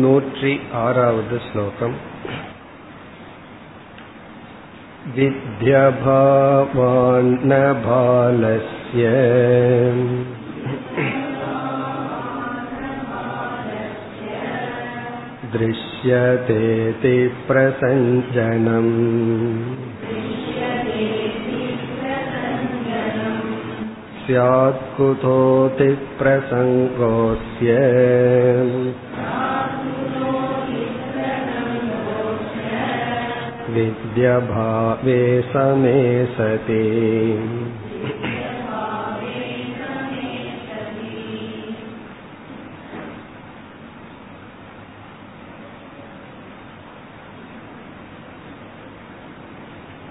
नूटि आरावद् श्लोकम् विद्यभावान्नबालस्य दृश्यते प्रसञ्जनम् स्यात्कुतोऽतिप्रसङ्गोऽस्य विद्यभावे समे सति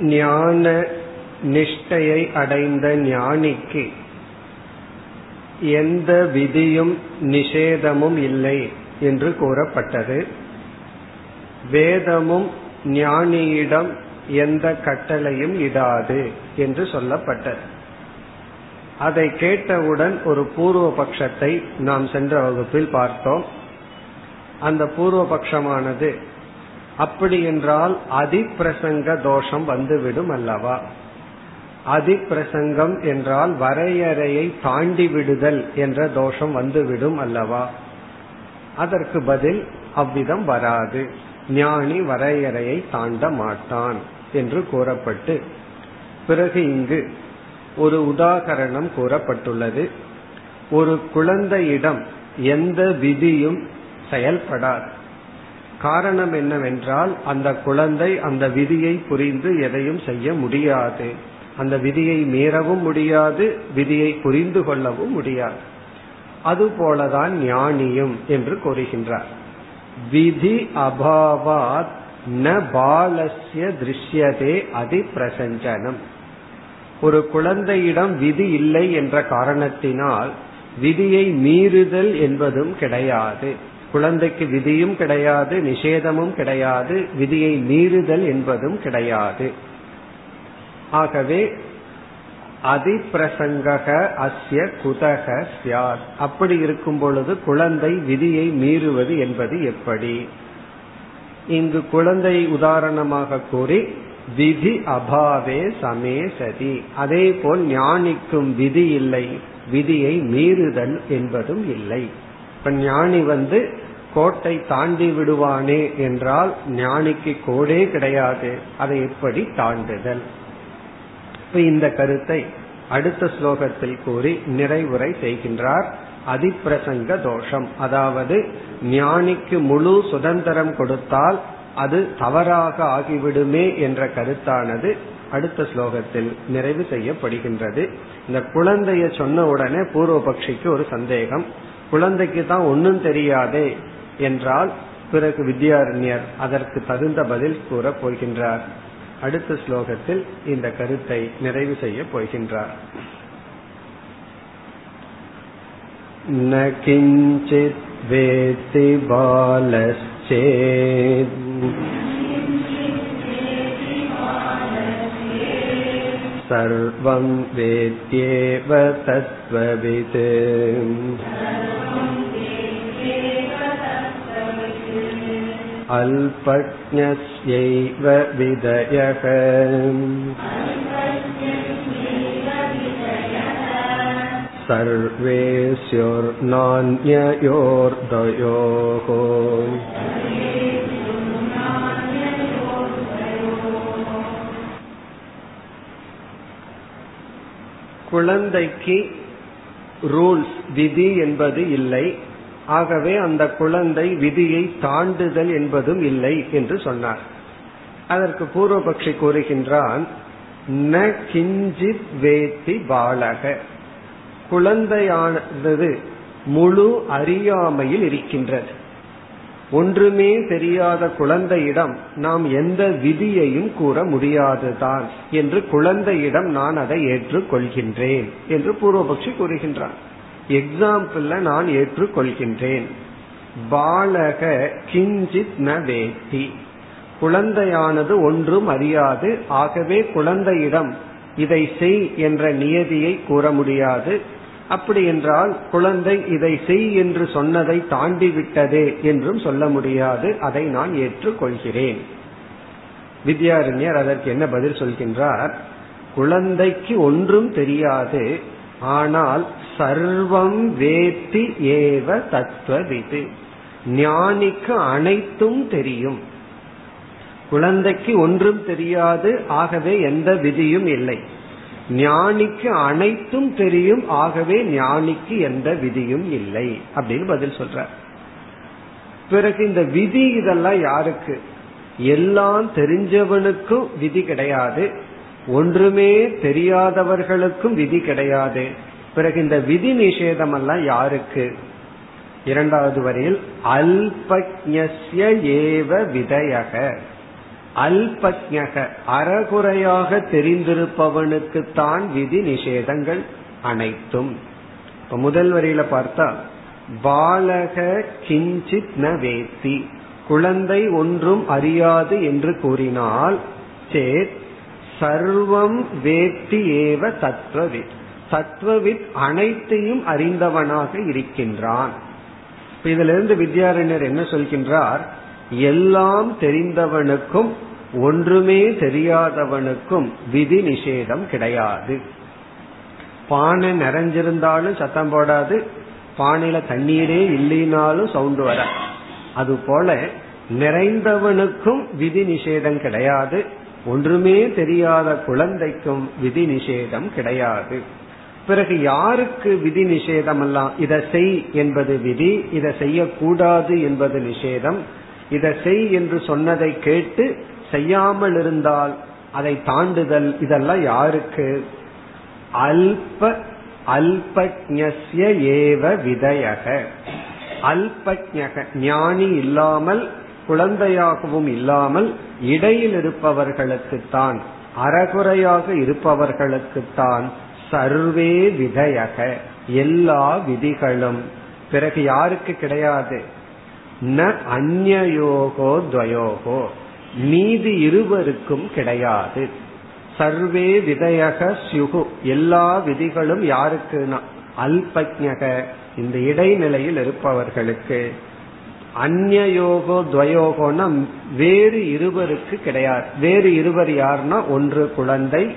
ஞான நிஷ்டையை அடைந்த ஞானிக்கு எந்த விதியும் நிஷேதமும் இல்லை என்று கூறப்பட்டது வேதமும் ஞானியிடம் எந்த கட்டளையும் இடாது என்று சொல்லப்பட்டது. அதை கேட்டவுடன் ஒரு பூர்வ பட்சத்தை நாம் சென்ற வகுப்பில் பார்த்தோம். அந்த பூர்வ பட்சமானது அப்படி என்றால் அதிப்பிரசங்க தோஷம் வந்துவிடும் அல்லவா? அதிப்பிரசங்கம் என்றால் வரையறையை தாண்டி விடுதல் என்ற தோஷம் வந்துவிடும் அல்லவா? அதற்கு பதில் அவ்விதம் வராது. ஞானி வரையறையை தாண்ட மாட்டான் என்று கூறப்பட்டு பிறகு இங்கு ஒரு உதாகரணம் கூறப்பட்டுள்ளது. ஒரு குழந்தையிடம் எந்த விதியும் செயல்படாது. காரணம் என்னவென்றால் அந்த குழந்தை அந்த விதியை புரிந்து எதையும் செய்ய முடியாது. அந்த விதியை மீறவும் முடியாது விதியை புரிந்து கொள்ளவும் முடியாது. அதுபோலதான் ஞானியும் என்று கூறுகின்றார். விதி அபாவாத் ந பாலஸ்ய திருஷ்யதே அதி பிரசஞ்சனம் ஒரு குழந்தையிடம் விதி இல்லை என்ற காரணத்தினால் விதியை மீறுதல் என்பதும் கிடையாது. குழந்தைக்கு விதியும் கிடையாது நிஷேதமும் கிடையாது விதியை மீறுதல் என்பதும் கிடையாது. ஆகவே அதிப்பிரசங்கக அஸ்ய குதக சியாத் அப்படி இருக்கும் பொழுது குழந்தை விதியை மீறுவது என்பது எப்படி? இங்கு குழந்தை உதாரணமாக கூறி விதி அபாவே சமே சதி. அதே போல் ஞானிக்கும் விதி இல்லை விதியை மீறுதல் என்பதும் இல்லை. இப்ப ஞானி வந்து கோட்டை தாண்டி விடுவானே என்றால் ஞானிக்கு கோடே கிடையாது அதை எப்படி தாண்டுதல்? இப்ப இந்த கருத்தை அடுத்த ஸ்லோகத்தில் கூறி நிறைவுரை செய்கின்றார். அதிப்பிரசங்க தோஷம். அதாவது ஞானிக்கு முழு சுதந்திரம் கொடுத்தால் அது தவறாக ஆகிவிடுமே என்ற கருத்தானது அடுத்த ஸ்லோகத்தில் நிறைவு செய்யப்படுகின்றது. இந்த குழந்தைய சொன்ன உடனே பூர்வபக்ஷிக்கு ஒரு சந்தேகம். குழந்தைக்கு தான் ஒன்னும் தெரியாதே என்றால் பிறகு வித்யாரண்யர் அதற்கு தகுந்த பதில் கூற போகின்றார். அடுத்த ஸ்லோகத்தில் இந்த கருத்தை நிறைவு செய்ய போகின்றார் न किञ्चित् वेत्ति बालश्चेत् सर्वं वेद्येव तत्त्ववित् अल्पज्ञस्यैव विदयः सर्वे स्युर्नान्ययोर्दयोः குழந்தைக்கு ரூல்ஸ் விதி என்பது இல்லை ஆகவே அந்த குழந்தை விதியை தாண்டுதல் என்பதும் இல்லை என்று சொன்னார். அதற்கு பூர்வபக்ஷி கூறுகின்றான் ந கிஞ்சித் வேத்தி பாலக. குழந்தையானது முழு அறியாமையில் இருக்கின்றது. ஒன்றுமே தெரியாத குழந்தையிடம் நாம் எந்த விதியையும் கூற முடியாதுதான் என்று குழந்தையிடம் நான் அதை ஏற்றுக்கொள்கின்றேன் என்று பூர்வபக்ஷி கூறுகின்றான். எக்ஸாம்பிள்ல நான் ஏற்றுக்கொள்கின்றேன். பாலக கிஞ்சித் ந வேத்தி குழந்தையானது ஒன்றும் அறியாது. ஆகவே குழந்தையிடம் இதை செய் என்ற நியதியை கூற முடியாது. அப்படி என்றால் குழந்தை இதை செய் என்று சொன்னதை தாண்டி விட்டதே என்றும் சொல்ல முடியாது. அதை நான் ஏற்றுக்கொள்கிறேன். வித்யாரண்யர் அதற்கு என்ன பதில் சொல்கின்றார்? குழந்தைக்கு ஒன்றும் தெரியாது. ஆனால் சர்வம் வேத்தி ஏவ தத்துவவிது ஞானிக்கு அனைத்தும் தெரியும். குழந்தைக்கு ஒன்றும் தெரியாது ஆகவே எந்த விதியும் இல்லை. ஞானிக்கு அனைத்தும் தெரியும் ஆகவே ஞானிக்கு எந்த விதியும் இல்லை அப்படின்னு பதில் சொல்ற பிறகு இந்த விதி இதெல்லாம் யாருக்கு? எல்லாம் தெரிஞ்சவனுக்கும் விதி கிடையாது. ஒன்றுமே தெரியாதவர்களுக்கும் விதி கிடையாது. பிறகு இந்த விதி நிஷேதம் எல்லாம் யாருக்கு? இரண்டாவது வரையில் அல்பக்ஞஸ்ய ஏவ விதயக. அல்பக்ஞக அறகுறையாக தெரிந்திருப்பவனுக்குத்தான் விதி நிஷேதங்கள் அனைத்தும். இப்ப முதல் வரியில பார்த்தா பாலக கிஞ்சித் ந வேத்தி. குழந்தை ஒன்றும் அறியாது என்று கூறினால் சேத் சர்வம் வேத்தி ஏவ தத்துவவித் தத்துவவித் அனைத்தையும் அறிந்தவனாக இருக்கின்றான். இதுல இருந்து வித்யாரண்யர் என்ன சொல்கின்றார்? எல்லாம் தெரிந்தவனுக்கும் ஒன்றுமே தெரியாதவனுக்கும் விதி நிஷேதம் கிடையாது. பானை நிறைஞ்சிருந்தாலும் சத்தம் போடாது பானையில தண்ணீரே இல்லைனாலும் சவுண்டு வர அது போல நிறைந்தவனுக்கும் விதி நிஷேதம் கிடையாது. ஒன்றுமே தெரியாத குழந்தைக்கும் விதி நிஷேதம் கிடையாது. பிறகு யாருக்கு விதி நிஷேதம் எல்லாம் இதை செய் என்பது விதி இதை செய்யக்கூடாது என்பது நிஷேதம். இதை செய் என்று சொன்னதை கேட்டு செய்யாமல் இருந்தால் அதை தாண்டுதல் இதெல்லாம் யாருக்கு? அல்ப அல்பஜ்ய ஏவ விதயக. அல்பஜக ஞானி இல்லாமல் குழந்தையாகவும் இல்லாமல் இடையில் இருப்பவர்களுக்குத்தான் அறகுறையாக இருப்பவர்களுக்குத்தான் சர்வே விதையக எல்லா விதிகளும். பிறகு யாருக்கு கிடையாது? ந அந்யோகோ துவயோகோ. மீதி இருவருக்கும் கிடையாது. சர்வே விதையக சுகு எல்லா விதிகளும் யாருக்குனா அல்பஜக இந்த இடைநிலையில் இருப்பவர்களுக்கு. அந்நயோகோ துவயோகோனா வேறு இருவருக்கு கிடையாது. வேறு இருவர் யாருன்னா ஒன்று குழந்தை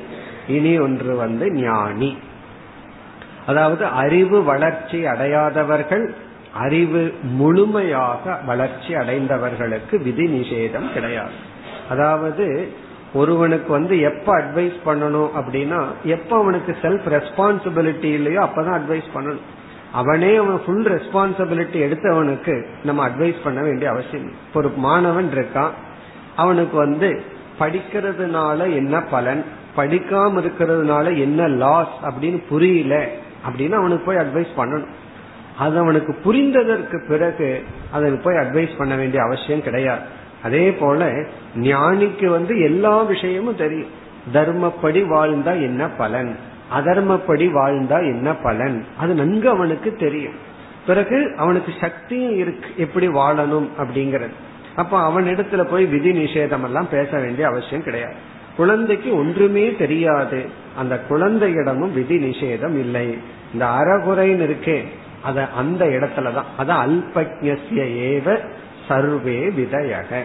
இனி ஒன்று வந்து ஞானி. அதாவது அறிவு வளர்ச்சி அடையாதவர்கள் அறிவு முழுமையாக வளர்ச்சி அடைந்தவர்களுக்கு விதி நிஷேதம் கிடையாது. அதாவது ஒருவனுக்கு வந்து எப்ப அட்வைஸ் பண்ணணும் அப்படின்னா எப்ப அவனுக்கு செல்ஃப் ரெஸ்பான்சிபிலிட்டி இல்லையோ அப்பதான் அட்வைஸ் பண்ணணும். அவனே அவன் ஃபுல் ரெஸ்பான்சிபிலிட்டி எடுத்தவனுக்கு நம்ம அட்வைஸ் பண்ண வேண்டிய அவசியம் இப்போ ஒரு மாணவன் இருக்கான். அவனுக்கு வந்து படிக்கிறதுனால என்ன பலன்? படிக்காம இருக்கிறதுனால என்ன லாஸ் அப்படின்னு புரியல அப்படின்னு அவனுக்கு போய் அட்வைஸ் பண்ணணும். அது அவனுக்கு புரிந்ததற்கு பிறகு அதற்கு போய் அட்வைஸ் பண்ண வேண்டிய அவசியம் கிடையாது. அதே போல ஞானிக்கு வந்து எல்லா விஷயமும் தெரியும். தர்மப்படி வாழ்ந்தா என்ன பலன்? அதர்மப்படி வாழ்ந்தா என்ன பலன்? அது நன்கு அவனுக்கு தெரியும். பிறகு அவனுக்கு சக்தியும் இருக்கு எப்படி வாழணும் அப்படிங்கறது. அப்ப அவன் இடத்துல போய் விதி நிஷேதம் எல்லாம் பேச வேண்டிய அவசியம் கிடையாது. குழந்தைக்கு ஒன்றுமே தெரியாது. அந்த குழந்தையிடமும் விதி நிஷேதம் இல்லை. இந்த அறகுறைன்னு இருக்கே அத அந்த இடத்துலதான் அதான் அல்பஜ்ய ஏவ சர்வே விதயக.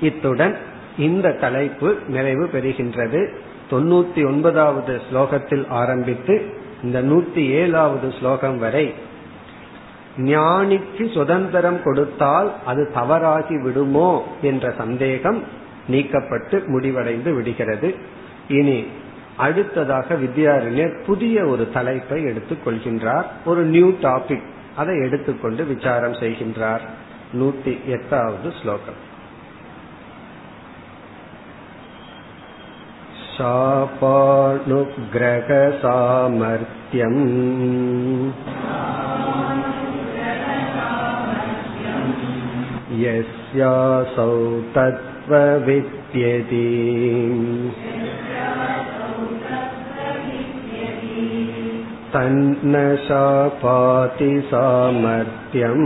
இத்துடன் இந்த தலைப்பு நிறைவு பெறுகின்றது. தொண்ணூத்தி ஒன்பதாவது ஸ்லோகத்தில் ஆரம்பித்து இந்த நூத்தி ஏழாவது ஸ்லோகம் வரை ஞானிக்கு சுதந்திரம் கொடுத்தால் அது தவறாகி விடுமோ என்ற சந்தேகம் நீக்கப்பட்டு முடிவடைந்து விடுகிறது. இனி அடுத்ததாக வித்யாரண்யர் புதிய ஒரு தலைப்பை எடுத்துக் கொள்கின்றார். ஒரு நியூ டாபிக் அதை எடுத்துக்கொண்டு விசாரம் செய்கின்றார். நூத்தி எட்டாவது ஸ்லோகம். शापानुग्रहसामर्थ्यम् यस्यासौ तत्त्वविद्यति तन्न शापाति सामर्थ्यम्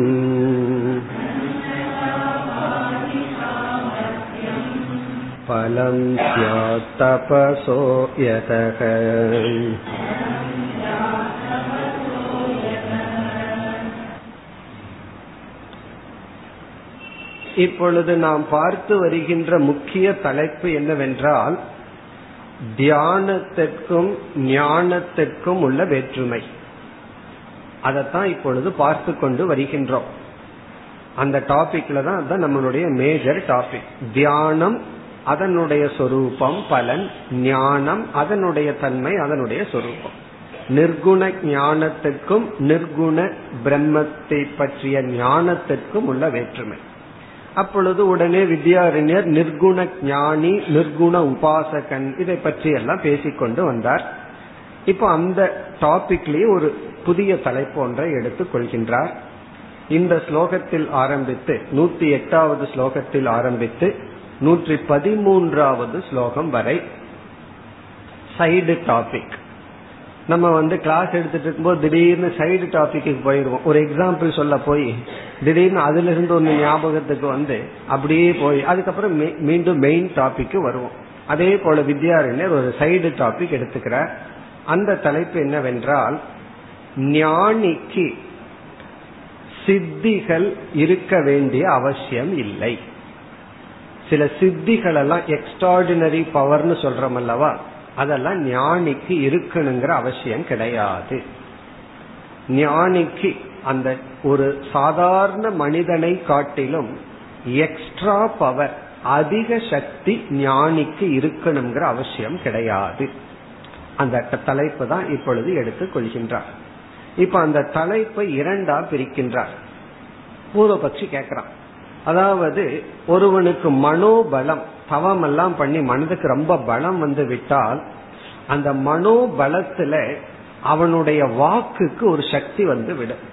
फलं स्यात् यतः। இப்பொழுது நாம் பார்த்து வருகின்ற முக்கிய தலைப்பு என்னவென்றால் தியானத்திற்கும் ஞானத்திற்கும் உள்ள வேற்றுமை. அதைத்தான் இப்பொழுது பார்த்து கொண்டு வருகின்றோம். அந்த டாபிக்ல தான் நம்மளுடைய மேஜர் டாபிக் தியானம் அதனுடைய சொரூபம் பலன் ஞானம் அதனுடைய தன்மை அதனுடைய சொரூபம். நிர்குண ஞானத்துக்கும் நிர்குண பிரம்மத்தை பற்றிய ஞானத்திற்கும் உள்ள வேற்றுமை. அப்பொழுது உடனே வித்யாரண்யர் நிர்குண ஞானி நிர்குண உபாசகன் இதை பற்றி எல்லாம் பேசிக்கொண்டு வந்தார். இப்போ அந்த டாபிக்லயே ஒரு புதிய தலைப்பு ஒன்றை எடுத்துக் கொள்கின்றார். இந்த ஸ்லோகத்தில் ஆரம்பித்து நூத்தி எட்டாவது ஸ்லோகத்தில் ஆரம்பித்து நூற்றி பதிமூன்றாவது ஸ்லோகம் வரை சைடு டாபிக் நம்ம வந்து கிளாஸ் எடுத்துட்டு இருக்கும்போது திடீர்னு சைடு டாபிக்கு போயிடுவோம் ஒரு எக்ஸாம்பிள் சொல்ல போய் திடீர்னு அதுல இருந்து ஒன்று ஞாபகத்துக்கு வந்து அப்படியே போய் அதுக்கப்புறம் மீண்டும் மெயின் டாபிக்கு வருவோம். அதே போல வித்யாரண்யர் ஒரு சைடு டாபிக் எடுத்துக்கிறார். அந்த தலைப்பு என்னவென்றால் ஞானிக்கு சித்திகள் இருக்க வேண்டிய அவசியம் இல்லை. சில சித்திகள் எல்லாம் எக்ஸ்ட்ராடினரி பவர்னு சொல்றோம் அல்லவா அதெல்லாம் ஞானிக்கு இருக்கணுங்கிற அவசியம் கிடையாது. ஞானிக்கு அந்த ஒரு சாதாரண மனிதனை காட்டிலும் எக்ஸ்ட்ரா பவர் அதிக சக்தி ஞானிக்கு இருக்கணுங்கிற அவசியம் கிடையாது. அந்த தலைப்பு தான் இப்பொழுது எடுத்துக் கொள்கின்றார். இப்ப அந்த தலைப்பை இரண்டா பிரிக்கின்றார். பூர்வபக்ஷி கேட்கிறான். அதாவது ஒருவனுக்கு மனோபலம் தவம் எல்லாம் பண்ணி மனதுக்கு ரொம்ப பலம் வந்து விட்டால் அந்த மனோபலத்துல அவனுடைய வாக்குக்கு ஒரு சக்தி வந்து விடும்.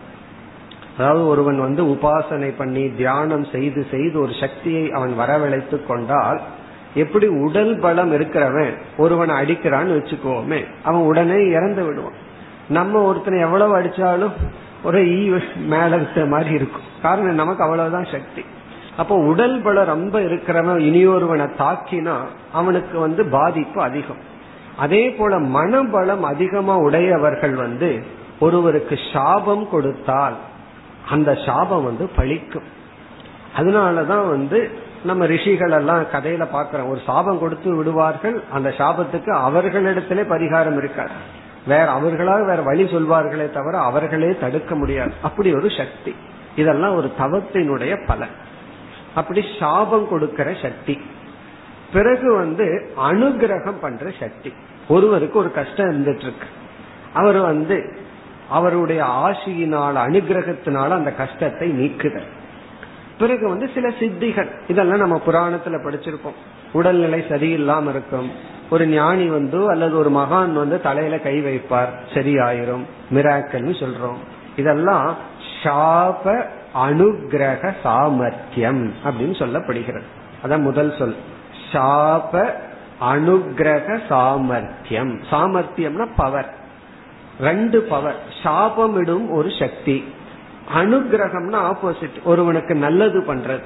அதாவது ஒருவன் வந்து உபாசனை பண்ணி தியானம் செய்து செய்து ஒரு சக்தியை அவன் வரவழைத்து கொண்டால் எப்படி உடல் பலம் இருக்கிறவன் ஒருவனை அடிக்கிறான்னு வச்சுக்கோமே அவன் உடனே இறந்து விடுவான். நம்ம ஒருத்தனை எவ்வளவு அடிச்சாலும் ஒரு ஈ மேல மாதிரி இருக்கும். காரணம் நமக்கு அவ்வளவுதான் சக்தி. அப்போ உடல் பலம் ரொம்ப இருக்கிறவன் இனியொருவனை தாக்கினா அவனுக்கு வந்து பாதிப்பு அதிகம். அதே போல மனபலம் அதிகமா உடையவர்கள் வந்து ஒருவருக்கு சாபம் கொடுத்தால் அந்த சாபம் வந்து பழிக்கும். அதனாலதான் வந்து நம்ம ரிஷிகள் எல்லாம் கதையில பாக்கிறோம் ஒரு சாபம் கொடுத்து விடுவார்கள் அந்த சாபத்துக்கு அவர்களிடத்திலே பரிகாரம் இருக்காது. வேற அவர்களாக வேற வழி சொல்வார்களே தவிர அவர்களே தடுக்க முடியாது. அப்படி ஒரு சக்தி. இதெல்லாம் ஒரு தவத்தினுடைய பலன். அப்படி சாபம் கொடுக்கிற சக்தி. பிறகு வந்து அனுகிரகம் பண்ற சக்தி. ஒருவருக்கு ஒரு கஷ்டம் இருந்துட்டு இருக்கு அவர் வந்து அவருடைய ஆசியினால் அனுகிரகத்தினால அந்த கஷ்டத்தை நீக்குதல். பிறகு வந்து சில சித்திகள். இதெல்லாம் நம்ம புராணத்துல படிச்சிருப்போம் உடல்நிலை சரியில்லாம இருக்கும். ஒரு ஞானி வந்து அல்லது ஒரு மகான் வந்து தலையில கை வைப்பார். சரியாயிரும். மிராக்கல்னு சொல்றோம். இதெல்லாம் சாப அனுகிரக சாமர்த்தியம் அப்படின்னு சொல்லப்படுகிறது. அதான் முதல் சொல். சாப அனுகிரக சாமர்த்தியம். சாமர்த்தியம்னா பவர் ரெண்டு பவர் சாபமிடும் ஒரு சக்தி. அனுகிரகம்னா ஆப்போசிட் ஒருவனுக்கு நல்லது பண்றது.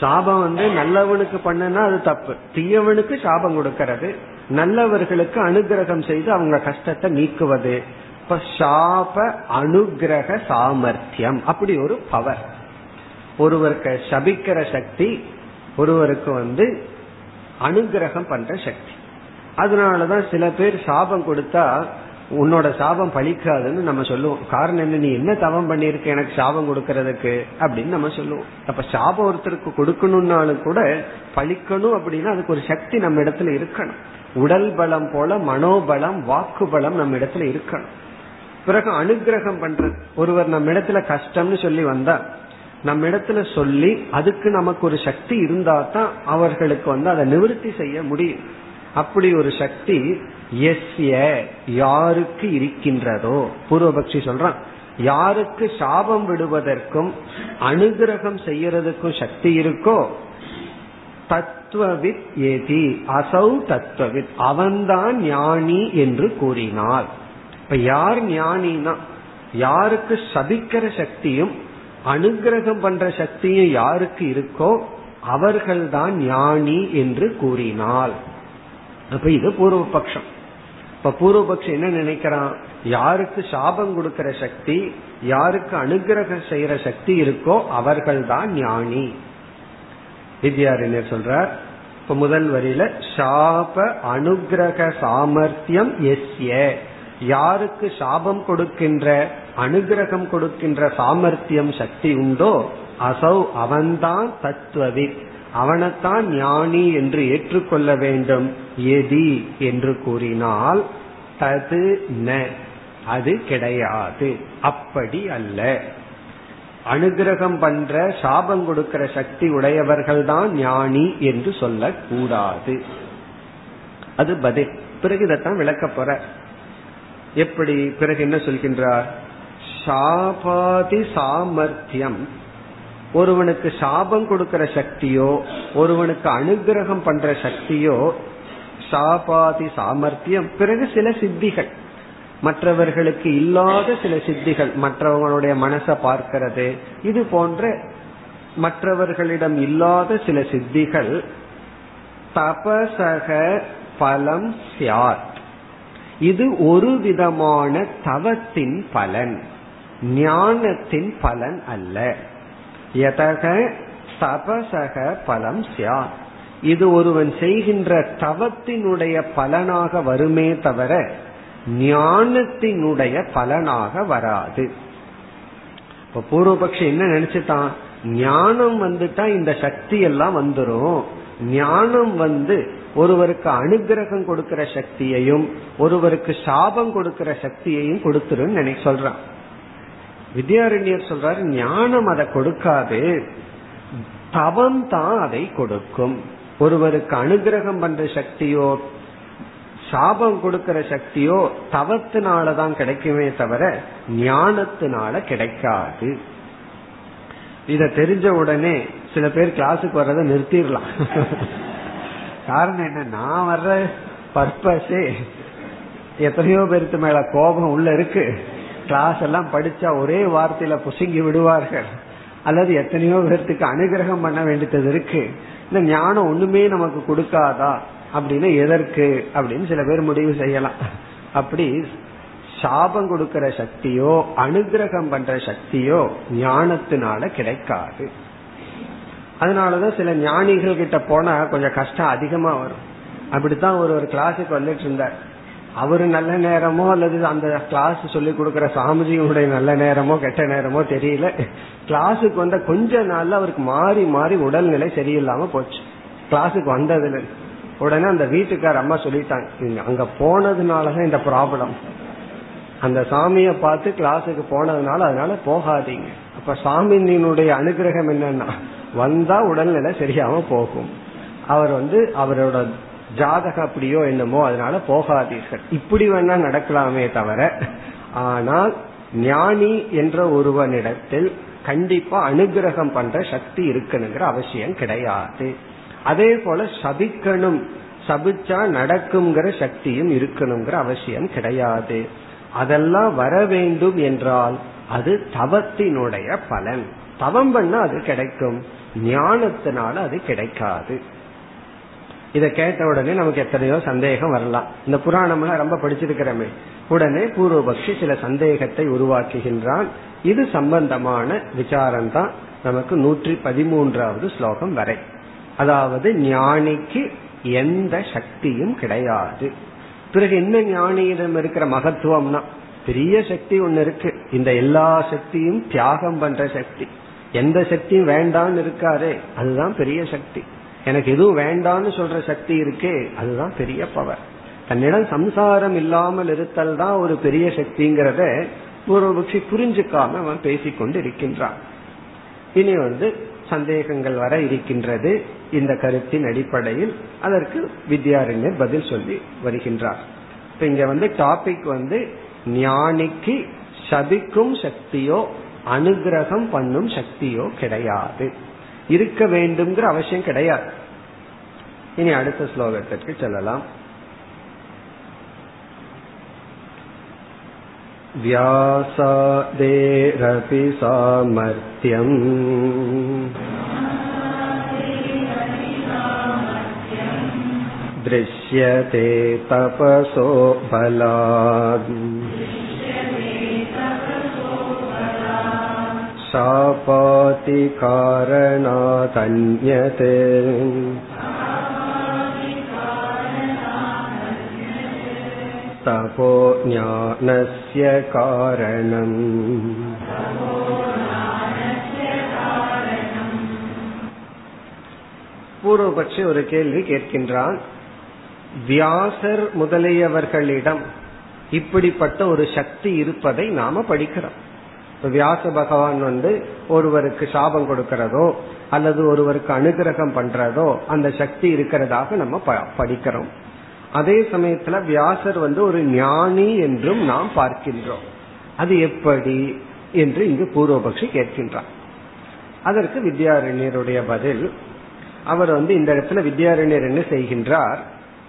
சாபம் வந்து நல்லவனுக்கு பண்ணனா அது தப்பு. தீயவனுக்கு சாபம் கொடுக்கறது. நல்லவர்களுக்கு அனுகிரகம் செய்து அவங்க கஷ்டத்தை நீக்குவது. இப்ப சாப அனுகிரக சாமர்த்தியம். அப்படி ஒரு பவர் ஒருவருக்கு சபிக்கிற சக்தி ஒருவருக்கு வந்து அனுகிரகம் பண்ற சக்தி. அதனாலதான் சில பேர் சாபம் கொடுத்தா உன்னோட சாபம் பழிக்காதுன்னு நம்ம சொல்லுவோம். காரணம் என்ன? நீ என்ன தவம் பண்ணிருக்க எனக்கு சாபம் கொடுக்கறதுக்கு அப்படின்னு நம்ம சொல்லுவோம். அப்ப சாபம் ஒருத்தருக்கு கொடுக்கணும்னாலும் கூட பழிக்கணும் அப்படின்னா அதுக்கு ஒரு சக்தி நம்ம இடத்துல இருக்கணும். உடல் பலம் போல மனோபலம் வாக்கு பலம் நம்ம இடத்துல இருக்கணும். பிறகு அனுகிரகம் பண்றது ஒருவர் நம்ம இடத்துல கஷ்டம்னு சொல்லி வந்தா நம்ம இடத்துல சொல்லி அதுக்கு நமக்கு ஒரு சக்தி இருந்தா தான் அவர்களுக்கு வந்து அதை நிவர்த்தி செய்ய முடியும். அப்படி ஒரு சக்தி எஸ்ய யாருக்கு இருக்கின்றதோ பூர்வபக்ஷி சொல்றான் யாருக்கு சாபம் விடுவதற்கும் அனுகிரகம் செய்யறதுக்கும் சக்தி இருக்கோ தத்துவவித் ஏதி அசௌ தத்துவவித் அவன்தான் ஞானி என்று கூறினார். இப்ப யார் ஞானினா யாருக்கு சபிக்கிற சக்தியும் அனுகிரகம் பண்ற சக்தியும் யாருக்கு இருக்கோ அவர்கள்தான் ஞானி என்று கூறினால். அப்ப இது பூர்வபக்ஷம். இப்ப பூர்வபக்ஷம் என்ன நினைக்கிறான்? யாருக்கு சாபம் கொடுக்கிற சக்தி யாருக்கு அனுகிரகம் செய்யற சக்தி இருக்கோ அவர்கள்தான் ஞானி. வித்யாரண்யர் சொல்றார் இப்ப முதல் வரியில சாப அனுகிரக சாமர்த்தியம் எஸ்ய. யாருக்கு சாபம் கொடுக்கின்ற அனுகிரகம் கொடுக்கின்ற சாமர்த்தியம் சக்தி உண்டோ அசௌ அவன்தான் தத்துவவி அவனைத்தான் ஞானி என்று ஏற்றுக்கொள்ள வேண்டும். எதி என்று கூறினால் தது ந. அது கிடையாது. அப்படி அல்ல. அனுகிரகம் பண்ற சாபம் கொடுக்கிற சக்தி உடையவர்கள் தான் ஞானி என்று சொல்லக்கூடாது. அது பதில். பிறகு இதைத்தான் விளக்க போற. எப்படி பிறகு என்ன சொல்கின்றார்? சாபாதி சாமர்த்தியம். ஒருவனுக்கு சாபம் கொடுக்கிற சக்தியோ ஒருவனுக்கு அனுகிரகம் பண்ற சக்தியோ சாபாதி சாமர்த்தியம். பிறகு சில சித்திகள். மற்றவர்களுக்கு இல்லாத சில சித்திகள். மற்றவங்களுடைய மனசை பார்க்கிறது. இது போன்ற மற்றவர்களிடம் இல்லாத சில சித்திகள். தபசக பலம் சியார் இது ஒரு விதமான தவத்தின் பலன் ஞானத்தின் பலன் அல்ல. எதக தபசக பலம் சியாத் இது ஒருவன் செய்கின்ற தவத்தினுடைய பலனாக வருமே தவிர ஞானத்தினுடைய பலனாக வராது. இப்ப பூர்வபக்ஷி என்ன நினைச்சுட்டான்? ஞானம் வந்துட்டா இந்த சக்தி எல்லாம் வந்துடும் ஞானம் வந்து ஒருவருக்கு அனுகிரகம் கொடுக்கிற சக்தியையும் ஒருவருக்கு சாபம் கொடுக்கிற சக்தியையும் கொடுத்துருன்னு நினை சொல்றான். வித்யாரண்யர் சொல்றாரு ஞானம் அதை கொடுக்காது தவம் தான் அதை கொடுக்கும். ஒருவருக்கு அனுகிரகம் பண்ற சக்தியோ சாபம் கொடுக்கிற சக்தியோ தவத்தினாலதான் கிடைக்குமே தவிர ஞானத்தினால கிடைக்காது. இத தெரிஞ்ச உடனே சில பேர் கிளாஸுக்கு வர்றதை நிறுத்திடலாம். காரணம் என்ன? நான் வர்ற பர்பஸே எத்தனையோ பேருக்கு மேல கோபம் உள்ள இருக்கு. கிளாஸ் எல்லாம் படிச்சா ஒரே வார்த்தையில புசுங்கி விடுவார்கள். அல்லது எத்தனையோ பேர்த்துக்கு அனுகிரகம் பண்ண வேண்டியது இருக்கு. இந்த ஞானம் ஒண்ணுமே நமக்கு கொடுக்காதா? அப்படின்னு எதற்கு? அப்படின்னு சில பேர் முடிவு செய்யலாம். அப்படி சாபம் கொடுக்கிற சக்தியோ அனுகிரகம் பண்ற சக்தியோ ஞானத்தினால கிடைக்காது. அதனாலதான் சில ஞானிகள் கிட்ட போனா கொஞ்சம் கஷ்டம் அதிகமா வரும். அப்படித்தான் ஒரு ஒரு கிளாஸுக்கு வந்துட்டு இருந்தார். அவரு நல்ல நேரமோ அல்லது அந்த கிளாஸ் சொல்லி கொடுக்கிற சாமிஜியுடைய நல்ல நேரமோ கெட்ட நேரமோ தெரியல. கிளாஸுக்கு வந்த கொஞ்ச நாள்ல அவருக்கு மாறி மாறி உடல்நிலை சரியில்லாம போச்சு. கிளாஸுக்கு வந்ததுல உடனே அந்த வீட்டுக்கார அம்மா சொல்லிட்டாங்க அங்க போனதுனாலதான் இந்த ப்ராப்ளம் அந்த சாமிய பார்த்து கிளாஸுக்கு போனதுனால அதனால போகாதீங்க. இப்ப சாமியினுடைய அனுகிரகம் என்னன்னா வந்தா உடல்நிலை சரியாம போகும். அவர் வந்து அவரோட ஜாதக அப்படியோ என்னமோ அதனால போகாதீர்கள். இப்படி வேணா நடக்கலாமே தவிர ஆனால் ஞானி என்ற ஒருவனிடத்தில் கண்டிப்பா அனுகிரகம் பண்ற சக்தி இருக்கணுங்கிற அவசியம் கிடையாது. அதே போல சபிக்கணும் சபிச்சா நடக்குங்கிற சக்தியும் இருக்கணுங்கிற அவசியம் கிடையாது. அதெல்லாம் வர வேண்டும் என்றால் அது தவத்தினுடைய பலன். தவம் பண்ணா அது கிடைக்கும். ஞானத்தினால அது கிடைக்காது. இதை கேட்ட உடனே நமக்கு எத்தனையோ சந்தேகம் வரலாம். இந்த புராணம்லாம் ரொம்ப படிச்சிருக்கிறோமே. உடனே பூர்வபக்ஷி சில சந்தேகத்தை உருவாக்குகின்றான். இது சம்பந்தமான விசாரம் தான் நமக்கு நூற்றி பதிமூன்றாவது ஸ்லோகம் வரை. அதாவது ஞானிக்கு எந்த சக்தியும் கிடையாது. பிறகு என்ன ஞானியிடம் இருக்கிற மகத்துவம்னா பெரிய சக்தி ஒன்னு இருக்கு. இந்த எல்லா சக்தியும் தியாகம் பண்ற சக்தி. எந்த சக்தியும் வேண்டான்னு இருக்காரே அதுதான் பெரிய சக்தி. எனக்கு எதுவும் வேண்டான்னு சொல்ற சக்தி இருக்கே அதுதான் பெரிய பவர் தன்னிடம் சம்சாரம் இல்லாமல் இருத்தல் தான் ஒரு பெரிய சக்திங்கிறத பூர்வபக்ஷி புரிஞ்சுக்காம அவன் பேசிக்கொண்டு இருக்கின்றான் இனி வந்து சந்தேகங்கள் வர இருக்கின்றது. இந்த கருத்தின் அடிப்படையில் அதற்கு வித்யாரண்யர் பதில் சொல்லி வருகின்றார். இப்ப இங்க வந்து டாபிக் வந்து ஞானிக்கு சபிக்கும் சக்தியோ அனுகிரகம் பண்ணும் சக்தியோ கிடையாது இருக்க வேண்டும்ங்கிற அவசியம் கிடையாது இனி அடுத்த ஸ்லோகத்திற்கு செல்லலாம் व्यासादेरपि सामर्थ्यम् दृश्यते तपसो बलात् शापाति कारणादन्यत् तपो ज्ञानस्य कारणम् பூர்வபட்சி ஒரு கேள்வி கேட்கின்றான் வியாசர் முதலியவர்களிடம் இப்படிப்பட்ட ஒரு சக்தி இருப்பதை நாம படிக்கிறோம் வியாச பகவான் வந்து ஒருவருக்கு சாபம் கொடுக்கிறதோ அல்லது ஒருவருக்கு அனுகிரகம் பண்றதோ அந்த சக்தி இருக்கிறதாக நம்ம படிக்கிறோம். அதே சமயத்துல வியாசர் வந்து ஒரு ஞானி என்றும் நாம் பார்க்கின்றோம். அது எப்படி என்று இங்கு பூர்வபக்ஷி கேட்கின்றார். அதற்கு வித்யாரண்யருடைய பதில் அவர் வந்து இந்த இடத்துல வித்யாரண்யர் என்ன செய்கின்றார்?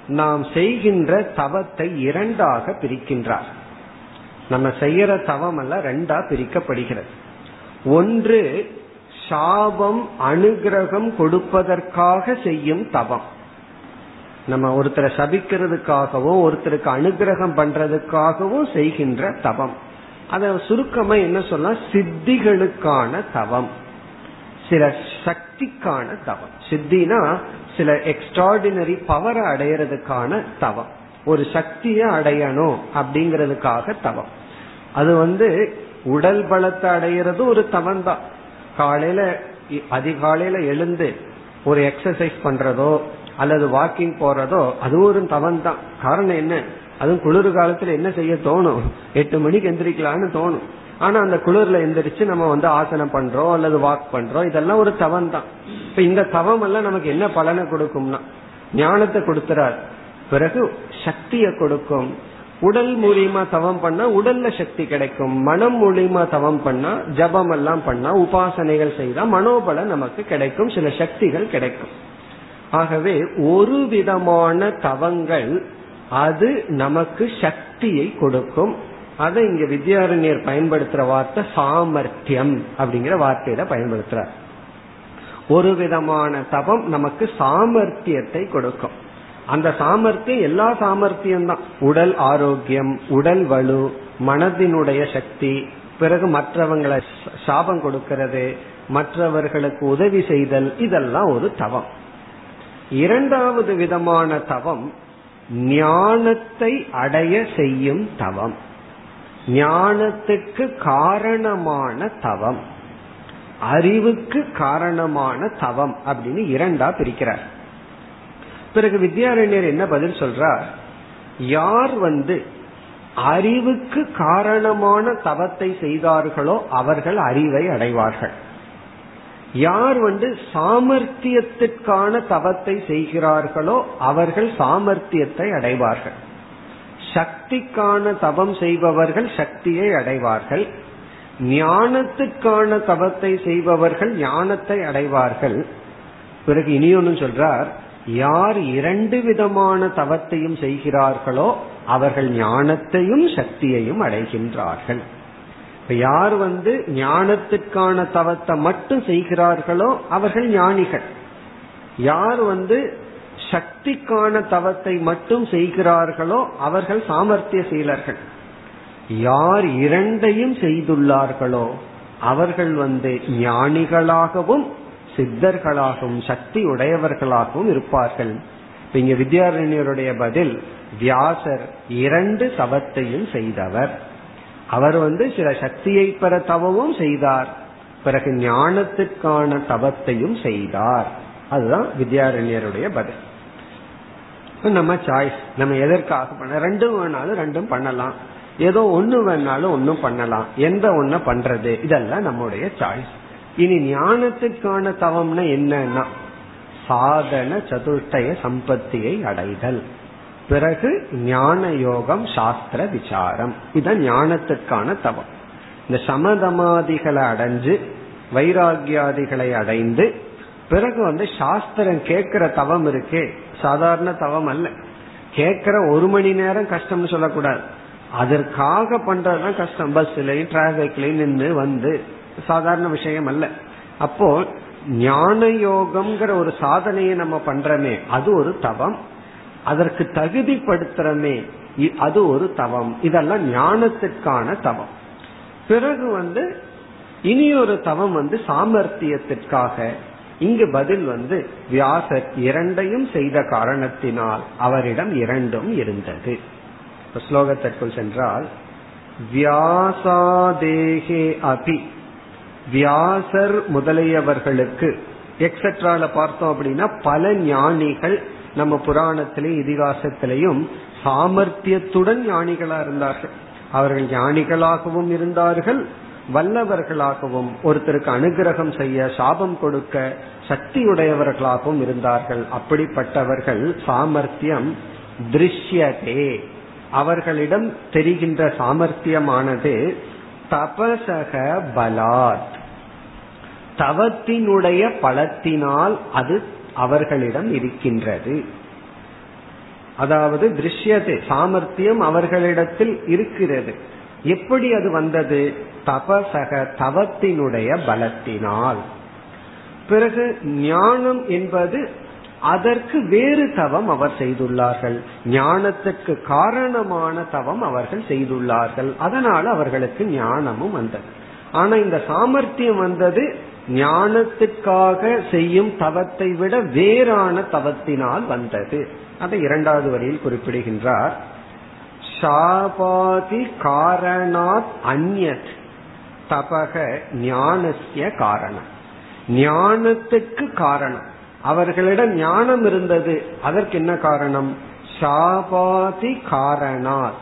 நாம் செய்கின்ற தவத்தை இரண்டாக பிரிக்கின்றார். நம்ம செய்யற தவம் எல்லாம் ரெண்டா பிரிக்கப்படுகிறது. ஒன்று சாபம் அனுகிரகம் கொடுப்பதற்காக செய்யும் தவம். நம்ம ஒருத்தரை சபிக்கிறதுக்காகவும் ஒருத்தருக்கு அனுகிரகம் பண்றதுக்காகவும் செய்கின்ற தவம். அத சுருக்கமா என்ன சொல்ல சித்திகளுக்கான தவம். சில சக்திக்கான தவம். சித்தினா சில எக்ஸ்ட்ராடினரி பவரை அடையிறதுக்கான தவம். ஒரு சக்தியை அடையணும் அப்படிங்கறதுக்காக தவம். அது வந்து உடல் பலத்தை அடையிறது ஒரு தவம் தான் காலையில அதிகாலையில எழுந்து ஒரு எக்ஸசைஸ் பண்றதோ அல்லது வாக்கிங் போறதோ அது ஒரு தவம் தான் காரணம் என்ன? அதுவும் குளிர் காலத்துல என்ன செய்ய தோணும்? எட்டு மணிக்கு எந்திரிக்கலாம்னு தோணும். ஆனா அந்த குளிர்ல எந்திரிச்சு நம்ம வந்து ஆசனம் பண்றோம் அல்லது வாக் பண்றோம் இதெல்லாம் ஒரு தவம் தான் இப்ப இந்த தவம் எல்லாம் நமக்கு என்ன பலனை கொடுக்கும்னா ஞானத்தை கொடுத்துறாரு. பிறகு சக்தியை கொடுக்கும். உடல் மூலியமா தவம் பண்ணா உடல்ல சக்தி கிடைக்கும். மனம் மூலியமா தவம் பண்ணா ஜபம் எல்லாம் பண்ணா உபாசனைகள் செய்தா மனோபலம் நமக்கு கிடைக்கும். சில சக்திகள் கிடைக்கும். ஆகவே ஒரு விதமான தவங்கள் அது நமக்கு சக்தியை கொடுக்கும். அதை இங்க வித்யாரண்யர் பயன்படுத்துற வார்த்தை சாமர்த்தியம் அப்படிங்கிற வார்த்தையில பயன்படுத்துறார். ஒரு விதமான தவம் நமக்கு சாமர்த்தியத்தை கொடுக்கும். அந்த சாமர்த்தியம் எல்லா சாமர்த்தியம் தான் உடல் ஆரோக்கியம் உடல் வலு மனதினுடைய சக்தி பிறகு மற்றவங்களை சாபம் கொடுக்கிறது மற்றவர்களுக்கு உதவி செய்தல் இதெல்லாம் ஒரு தவம். இரண்டாவது விதமான தவம் ஞானத்தை அடைய செய்யும் தவம். ஞானத்துக்கு காரணமான தவம். அறிவுக்கு காரணமான தவம் அப்படின்னு இரண்டா பிரிக்கிறார். பிறகு வித்யாரண்யர் என்ன பதில் சொல்றார்? யார் வந்து அறிவுக்கு காரணமான தவத்தை செய்தார்களோ அவர்கள் அறிவை அடைவார்கள். யார் வந்து சாமர்த்தியத்திற்கான தவத்தை செய்கிறார்களோ அவர்கள் சாமர்த்தியத்தை அடைவார்கள். சக்திக்கான தவம் செய்பவர்கள் சக்தியை அடைவார்கள். ஞானத்துக்கான தவத்தை செய்பவர்கள் ஞானத்தை அடைவார்கள். பிறகு இனியொன்னு சொல்றார் யார் இரண்டு விதமான தவத்தையும் செய்கிறார்களோ அவர்கள் ஞானத்தையும் சக்தியையும் அடைகின்றார்கள். இப்ப யார் வந்து ஞானத்துக்கான தவத்தை மட்டும் செய்கிறார்களோ அவர்கள் ஞானிகள். யார் வந்து சக்திக்கான தவத்தை மட்டும் செய்கிறார்களோ அவர்கள் சாமர்த்திய சீலர்கள் யார் இரண்டையும் செய்துள்ளார்களோ அவர்கள் வந்து ஞானிகளாகவும் சித்தர்களாகவும் சக்தி உடையவர்களாகவும் இருப்பார்கள் இங்க வித்யாரண்யருடைய பதில் வியாசர் இரண்டு தவத்தையும் செய்தவர். அவர் வந்து சில சக்தியை பெற தவமும் செய்தார். பிறகு ஞானத்திற்கான தவத்தையும் செய்தார். அதுதான் வித்யாரண்யருடைய பதில். நம்ம சாய்ஸ் நம்ம எதற்காக பண்ண ரெண்டும் வேணாலும் ரெண்டும் பண்ணலாம். ஏதோ ஒன்னு வேணாலும் ஒன்னும் பண்ணலாம். எந்த ஒன்ன பண்றது? இதெல்லாம் நம்முடைய சாய்ஸ் இனி ஞானத்துக்கான தவம்னா என்னன்னா சாதன சதுர்த்தய சம்பத்தியை அடைதல். பிறகு ஞான யோகம் சாஸ்திர விசாரம். இதான் ஞானத்துக்கான தவம். இந்த சமதமாதிகளை அடைஞ்சு வைராகியாதிகளை அடைந்து பிறகு வந்து சாஸ்திரம் கேட்கிற தவம் இருக்கே. சாதாரண தவம் அல்ல. கேட்கிற ஒரு மணி நேரம் கஷ்டம்னு சொல்லக்கூடாது. அதற்காக பண்றதுதான் கஷ்டம். பஸ்லயும் டிராபிக்லயும் நின்று வந்து சாதாரண விஷயம் அல்ல அப்போ ஞான யோகம்ங்கிற ஒரு சாதனையை நம்ம பண்றோமே அது ஒரு தவம். அதற்கு தகுதிப்படுத்துறமே அது ஒரு தவம். இதெல்லாம் ஞானத்திற்கான தவம். பிறகு வந்து இனி ஒரு தவம் வந்து சாமர்த்தியத்திற்காக இங்கு பதில் வந்து வியாசர் இரண்டையும் செய்த காரணத்தினால் அவரிடம் இரண்டும் இருந்தது. ஸ்லோகத்திற்குள் சென்றால் வியாசாதேகே அபி. வியாசர் முதலியவர்களுக்கு எக்ஸெட்ரால பார்த்தோம் அப்படின்னா பல ஞானிகள் நம்ம புராணத்திலையும் இதிகாசத்திலையும் சாமர்த்தியத்துடன் ஞானிகளா இருந்தார்கள். அவர்கள் ஞானிகளாகவும் இருந்தார்கள் வல்லவர்களாகவும் ஒருத்தருக்கு அனுகிரகம் செய்ய சாபம் கொடுக்க சக்தியுடையவர்களாகவும் இருந்தார்கள். அப்படிப்பட்டவர்கள் சாமர்த்தியம் திருஷ்யதே. அவர்களிடம் தெரிகின்ற சாமர்த்தியமானது தபசக பலாத். தவத்தினுடைய பலத்தினால் அது அவர்களிடம் இருக்கின்றது. அதாவது திருஷ்யத்தை சாமர்த்தியம் அவர்களிடத்தில் இருக்கிறது. எப்படி அது வந்தது? தபசக தவத்தினுடைய பலத்தினால். பிறகு ஞானம் என்பது அதற்கு வேறு தவம் அவர் செய்துள்ளார்கள். ஞானத்துக்கு காரணமான தவம் அவர்கள் செய்துள்ளார்கள். அதனால அவர்களுக்கு ஞானமும் வந்தது. ஆனா இந்த சாமர்த்தியம் வந்தது ஞானத்துக்காக செய்யும் தவத்தை விட வேறான தவத்தினால் வந்தது. அதை இரண்டாவது வரியில் குறிப்பிடுகின்றார். ஷாபாதி காரணாத் அந்யத். தபக ஞானசிய காரணம். ஞானத்துக்கு காரணம். அவர்களிடம் ஞானம் இருந்தது. அதற்கு என்ன காரணம்? சாபாதி காரணார்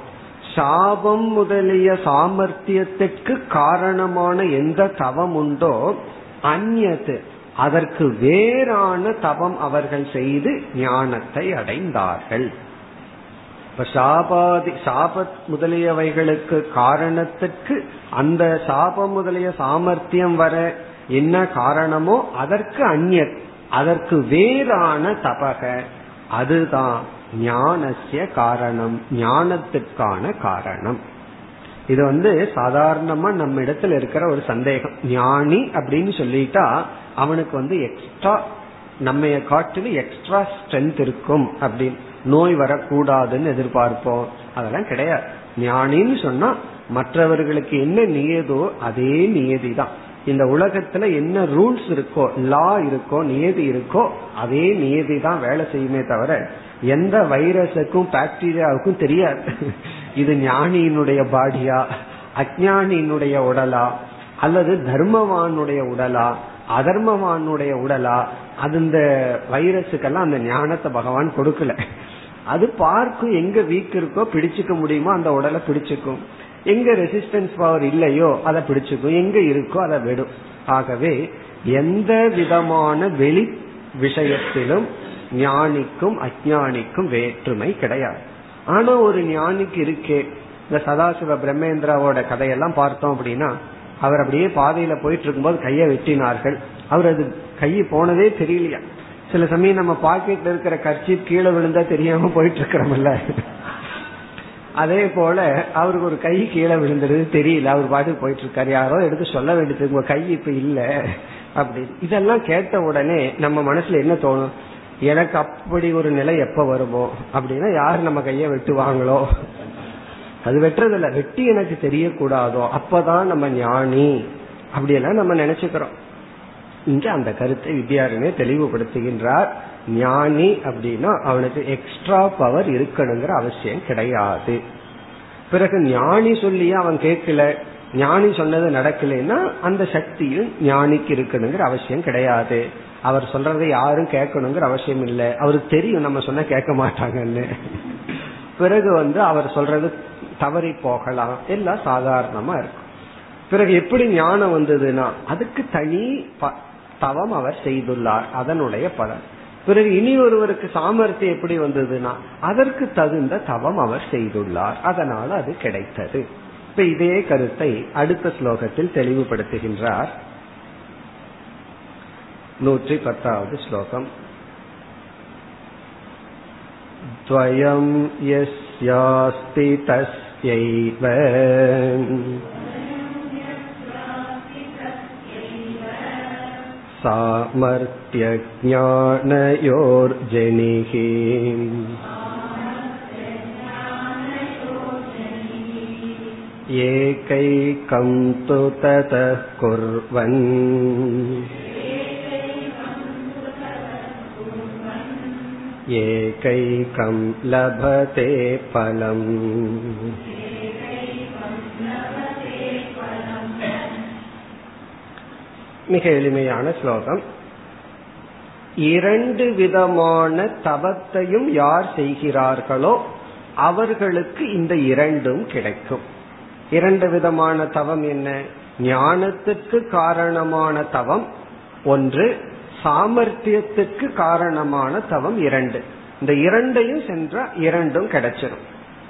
சாபம் முதலிய சாமர்த்தியத்திற்கு காரணமான எந்த தவம் உண்டோ அந்நது. அதற்கு வேறான தவம் அவர்கள் செய்து ஞானத்தை அடைந்தார்கள். இப்ப சாபாதி சாபத் முதலியவைகளுக்கு காரணத்துக்கு அந்த சாபம் முதலிய சாமர்த்தியம் வர என்ன காரணமோ அதற்கு அந்நியத் அதற்கு வேறான தபக. அதுதான் ஞானசிய காரணம் ஞானத்துக்கான காரணம். இது வந்து சாதாரணமா நம்ம இடத்துல இருக்கிற ஒரு சந்தேகம். ஞானி அப்படின்னு சொல்லிட்டா அவனுக்கு வந்து எக்ஸ்ட்ரா நம்ம காட்டிலும் எக்ஸ்ட்ரா ஸ்ட்ரென்த் இருக்கும் அப்படின்னு. நோய் வரக்கூடாதுன்னு எதிர்பார்ப்போம். அதெல்லாம் கிடையாது. ஞானின்னு சொன்னா மற்றவர்களுக்கு என்ன நியதோ அதே நியதி தான் இந்த உலகத்துல என்ன ரூல்ஸ் இருக்கோ லா இருக்கோ நியதி இருக்கோ அதே நியதி தான் வேலை செய்யுமே தவிர எந்த வைரஸுக்கும் பாக்டீரியாவுக்கும் தெரியாது. இது ஞானியினுடைய பாடியா அஜானியினுடைய உடலா அல்லது தர்மவானுடைய உடலா அதர்மவானுடைய உடலா அது இந்த வைரஸுக்கெல்லாம் அந்த ஞானத்தை பகவான் கொடுக்கல. அது பார்க்கும் எங்க வீக் இருக்கோ பிடிச்சுக்க முடியுமோ அந்த உடலை பிடிச்சுக்கும். எங்க ரெசிஸ்டன்ஸ் பவர் இல்லையோ அதை பிடிச்சுக்கும் எங்க இருக்கோ அதை விடும். ஆகவே எந்த விதமான வெளி விஷயத்திலும் ஞானிக்கும் அஜானிக்கும் வேற்றுமை கிடையாது. ஆனா ஒரு ஞானிக்கு இருக்கே. இந்த சதாசிவ பிரம்மேந்திராவோட கதையெல்லாம் பார்த்தோம் அப்படின்னா அவர் அப்படியே பாதையில போயிட்டு இருக்கும்போது கையை வெட்டினார்கள். அவர் அது கையை போனதே தெரியலையா? சில சமயம் நம்ம பாக்கெட்ல இருக்கிற கட்சி கீழே விழுந்தா தெரியாம போயிட்டு இருக்கிறோம்ல அதே போல அவருக்கு ஒரு கை கீழே விழுந்துருது தெரியல. அவர் பாட்டுக்கு போயிட்டு இருக்காரு யாரோ எடுத்து சொல்ல வேண்டியது உங்க கை இப்ப இல்ல. அப்படின்னு. இதெல்லாம் கேட்ட உடனே நம்ம மனசுல என்ன தோணும்? எனக்கு அப்படி ஒரு நிலை எப்ப வருமோ? அப்படின்னா யாரு நம்ம கைய வெட்டுவாங்களோ? அது வெட்டுறதில்ல. வெட்டி எனக்கு தெரியக்கூடாதோ? அப்பதான் நம்ம ஞானி. அப்படியெல்லாம் நம்ம நினைச்சுக்கிறோம். இங்க அந்த கருத்தை வித்யாரண்யே தெளிவுபடுத்துகின்றார். ஞானி அப்படின்னா அவனுக்கு எக்ஸ்ட்ரா பவர் இருக்கணுங்கிற அவசியம் கிடையாது. பிறகு ஞானி சொல்லியே அவன் கேட்கல. ஞானி சொன்னது நடக்கலைன்னா அந்த சக்தியும் ஞானிக்கு இருக்கணுங்கிற அவசியம் கிடையாது. அவர் சொல்றதை யாரும் கேட்கணுங்கிற அவசியம் இல்லை. அவருக்கு தெரியும் நம்ம சொன்னா கேட்க மாட்டாங்கன்னு. பிறகு வந்து அவர் சொல்றது தவறி போகலாம். எல்லாம் சாதாரணமா இருக்கும். பிறகு எப்படி ஞானம் வந்ததுன்னா அதுக்கு தனி தவம் அவர் செய்துள்ளார். அதனுடைய பலன். பிறகு இனி ஒருவருக்கு சாமர்த்தியம் எப்படி வந்ததுன்னா அதற்கு தகுந்த தவம் அவர் செய்துள்ளார் அதனால அது கிடைத்தது இப்ப இதே கருத்தை அடுத்த ஸ்லோகத்தில் தெளிவுபடுத்துகின்றார் நூற்றி பத்தாவது ஸ்லோகம் द्वयं यस्यास्ति तस्यैव सामर्थ्यज्ञानयोर्जनिः एकैकं तु ततः कुर्वन् एकैकं लभते फलम् மிக எளிமையான ஸ்லோகம். இரண்டு விதமான தவத்தையும் யார் செய்கிறார்களோ அவர்களுக்கு இந்த இரண்டும் கிடைக்கும். இரண்டு விதமான தவம் என்ன? ஞானத்துக்கு காரணமான தவம் ஒன்று சாமர்த்தியத்துக்கு காரணமான தவம் இரண்டு. இந்த இரண்டையும் சென்றா இரண்டும் கிடைச்சிடும்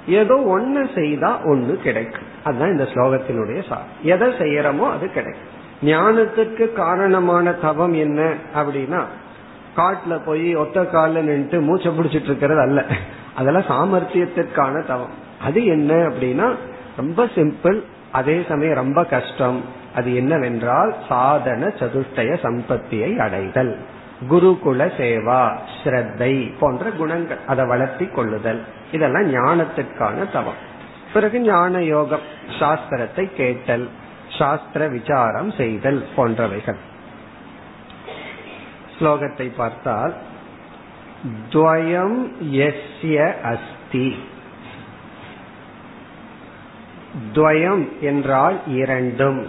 ஏதோ ஒன்னு செய்தா ஒன்னு கிடைக்கும். அதுதான் இந்த ஸ்லோகத்தினுடைய சார். எதை செய்யறோமோ அது கிடைக்கும். ஞானத்துக்கு காரணமான தவம் என்ன அப்படின்னா காட்டுல போய் ஒத்த கால நின்று மூச்சை பிடிச்சிட்டு இருக்கிறது அல்ல. அதெல்லாம் சாமர்த்தியத்திற்கான தவம். அது என்ன அப்படின்னா ரொம்ப சிம்பிள் அதே சமயம் ரொம்ப கஷ்டம். அது என்னவென்றால் சாதன சதுஷ்டய சம்பத்தியை அடைதல் குருகுல சேவா ஸ்ரத்தை போன்ற குணங்கள் அதை வளர்த்தி கொள்ளுதல். இதெல்லாம் ஞானத்திற்கான தவம். பிறகு ஞான யோகம் சாஸ்திரத்தை கேட்டல். சாஸ்திர விசாரம் செய்தல் போன்றவைகள். ஸ்லோகத்தை பார்த்தால் துவயம் எஸ்ய அஸ்தி. துவயம் என்றால் இரண்டும்.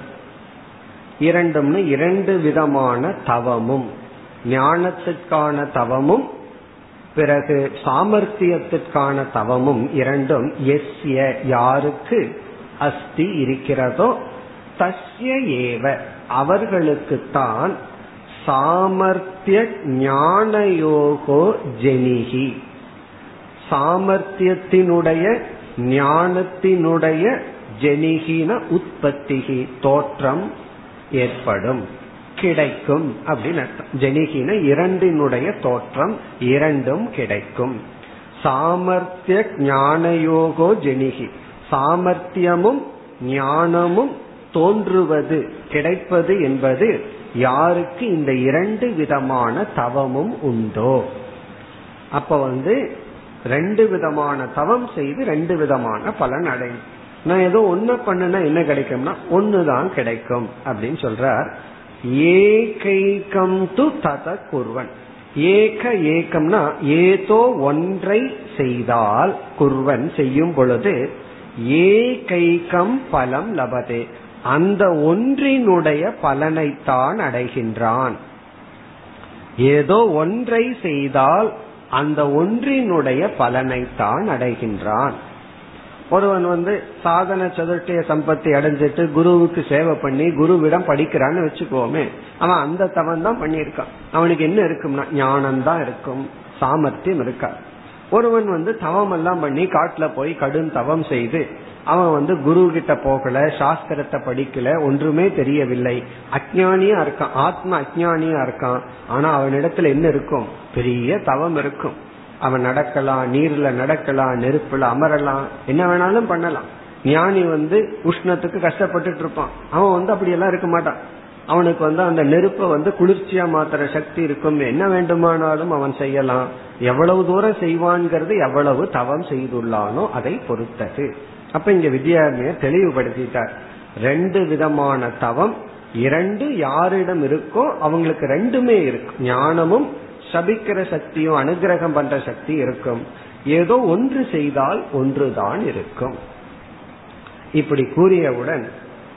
இரண்டும்னு இரண்டு விதமான தவமும். ஞானத்துக்கான தவமும் பிறகு சாமர்த்தியத்திற்கான தவமும் இரண்டும். எஸ்ய யாருக்கு அஸ்தி இருக்கிறதோ தஸ்ய ஏவ அவர்களுக்குத்தான் சாமர்த்திய ஞானயோகோ ஜெனிகி சாமர்த்தியத்தினுடைய ஞானத்தினுடைய ஜெனிகின உற்பத்திகி தோற்றம் ஏற்படும் கிடைக்கும் அப்படின்னு அர்த்தம். ஜெனிகின இரண்டினுடைய தோற்றம் இரண்டும் கிடைக்கும். சாமர்த்திய ஞானயோகோ ஜெனிகி சாமர்த்தியமும் ஞானமும் தோன்றுவது கிடைப்பது என்பது யாருக்கு இந்த இரண்டு விதமான தவமும் உண்டோ? அப்ப வந்து ரெண்டு விதமான தவம் செய்து ரெண்டு விதமான பலன் அடையும். நான் ஏதோ ஒன்னு பண்ணுனா என்ன கிடைக்கும்னா ஒன்னுதான் கிடைக்கும் அப்படின்னு சொல்றார். ஏகைக்கம் து தத குர்வன். ஏக ஏக்கம்னா ஏதோ ஒன்றை செய்தால் குர்வன் செய்யும் பொழுது ஏகைக்கம் பலம் லபதே. அந்த ஒன்றினுடைய பலனைத்தான் அடைகின்றான். ஏதோ ஒன்றை செய்தால் அந்த ஒன்றினுடைய பலனைத்தான் அடைகின்றான். ஒருவன் வந்து சாதன சதுர்த்திய சம்பத்தி அடைஞ்சிட்டு குருவுக்கு சேவை பண்ணி குருவிடம் படிக்கிறான்னு வச்சுக்கோமே அவன் அந்த தவன் தான் பண்ணியிருக்கான். அவனுக்கு என்ன இருக்கும்னா ஞானம் தான் இருக்கும் சாமர்த்தியம் இருக்காது. ஒருவன் வந்து தவம் எல்லாம் பண்ணி காட்டுல போய் கடும் தவம் செய்து அவன் வந்து குரு கிட்ட போகல சாஸ்திரத்தை படிக்கல ஒன்றுமே தெரியவில்லை. அஜானியா இருக்கான் ஆத்ம அஜானியா இருக்கான். ஆனா அவனிடத்துல என்ன இருக்கும்? பெரிய தவம் இருக்கும். அவன் நடக்கலாம் நீர்ல நடக்கலாம் நெருப்புல அமரலாம் என்ன வேணாலும் பண்ணலாம். ஞானி வந்து உஷ்ணத்துக்கு கஷ்டப்பட்டுட்டு இருப்பான். அவன் வந்து அப்படியெல்லாம் இருக்க மாட்டான். அவனுக்கு வந்து அந்த நெருப்பை வந்து குளிர்ச்சியா மாத்திர சக்தி இருக்கும். என்ன வேண்டுமானாலும் அவன் செய்யலாம். எவ்வளவு தூரம் செய்வான்ங்கிறது எவ்வளவு தவம் செய்துள்ளானோ அதை பொறுத்தது. அப்ப இங்க வித்யாரண்யர் தெளிவுபடுத்திட்டார். ரெண்டு விதமான தவம் இரண்டு யாரிடம் இருக்கோ அவங்களுக்கு ரெண்டுமே இருக்கும். ஞானமும் சபிக்கிற சக்தியும் அனுகிரகம் பண்ற சக்தி இருக்கும். ஏதோ ஒன்று செய்தால் ஒன்றுதான் இருக்கும். இப்படி கூறியவுடன்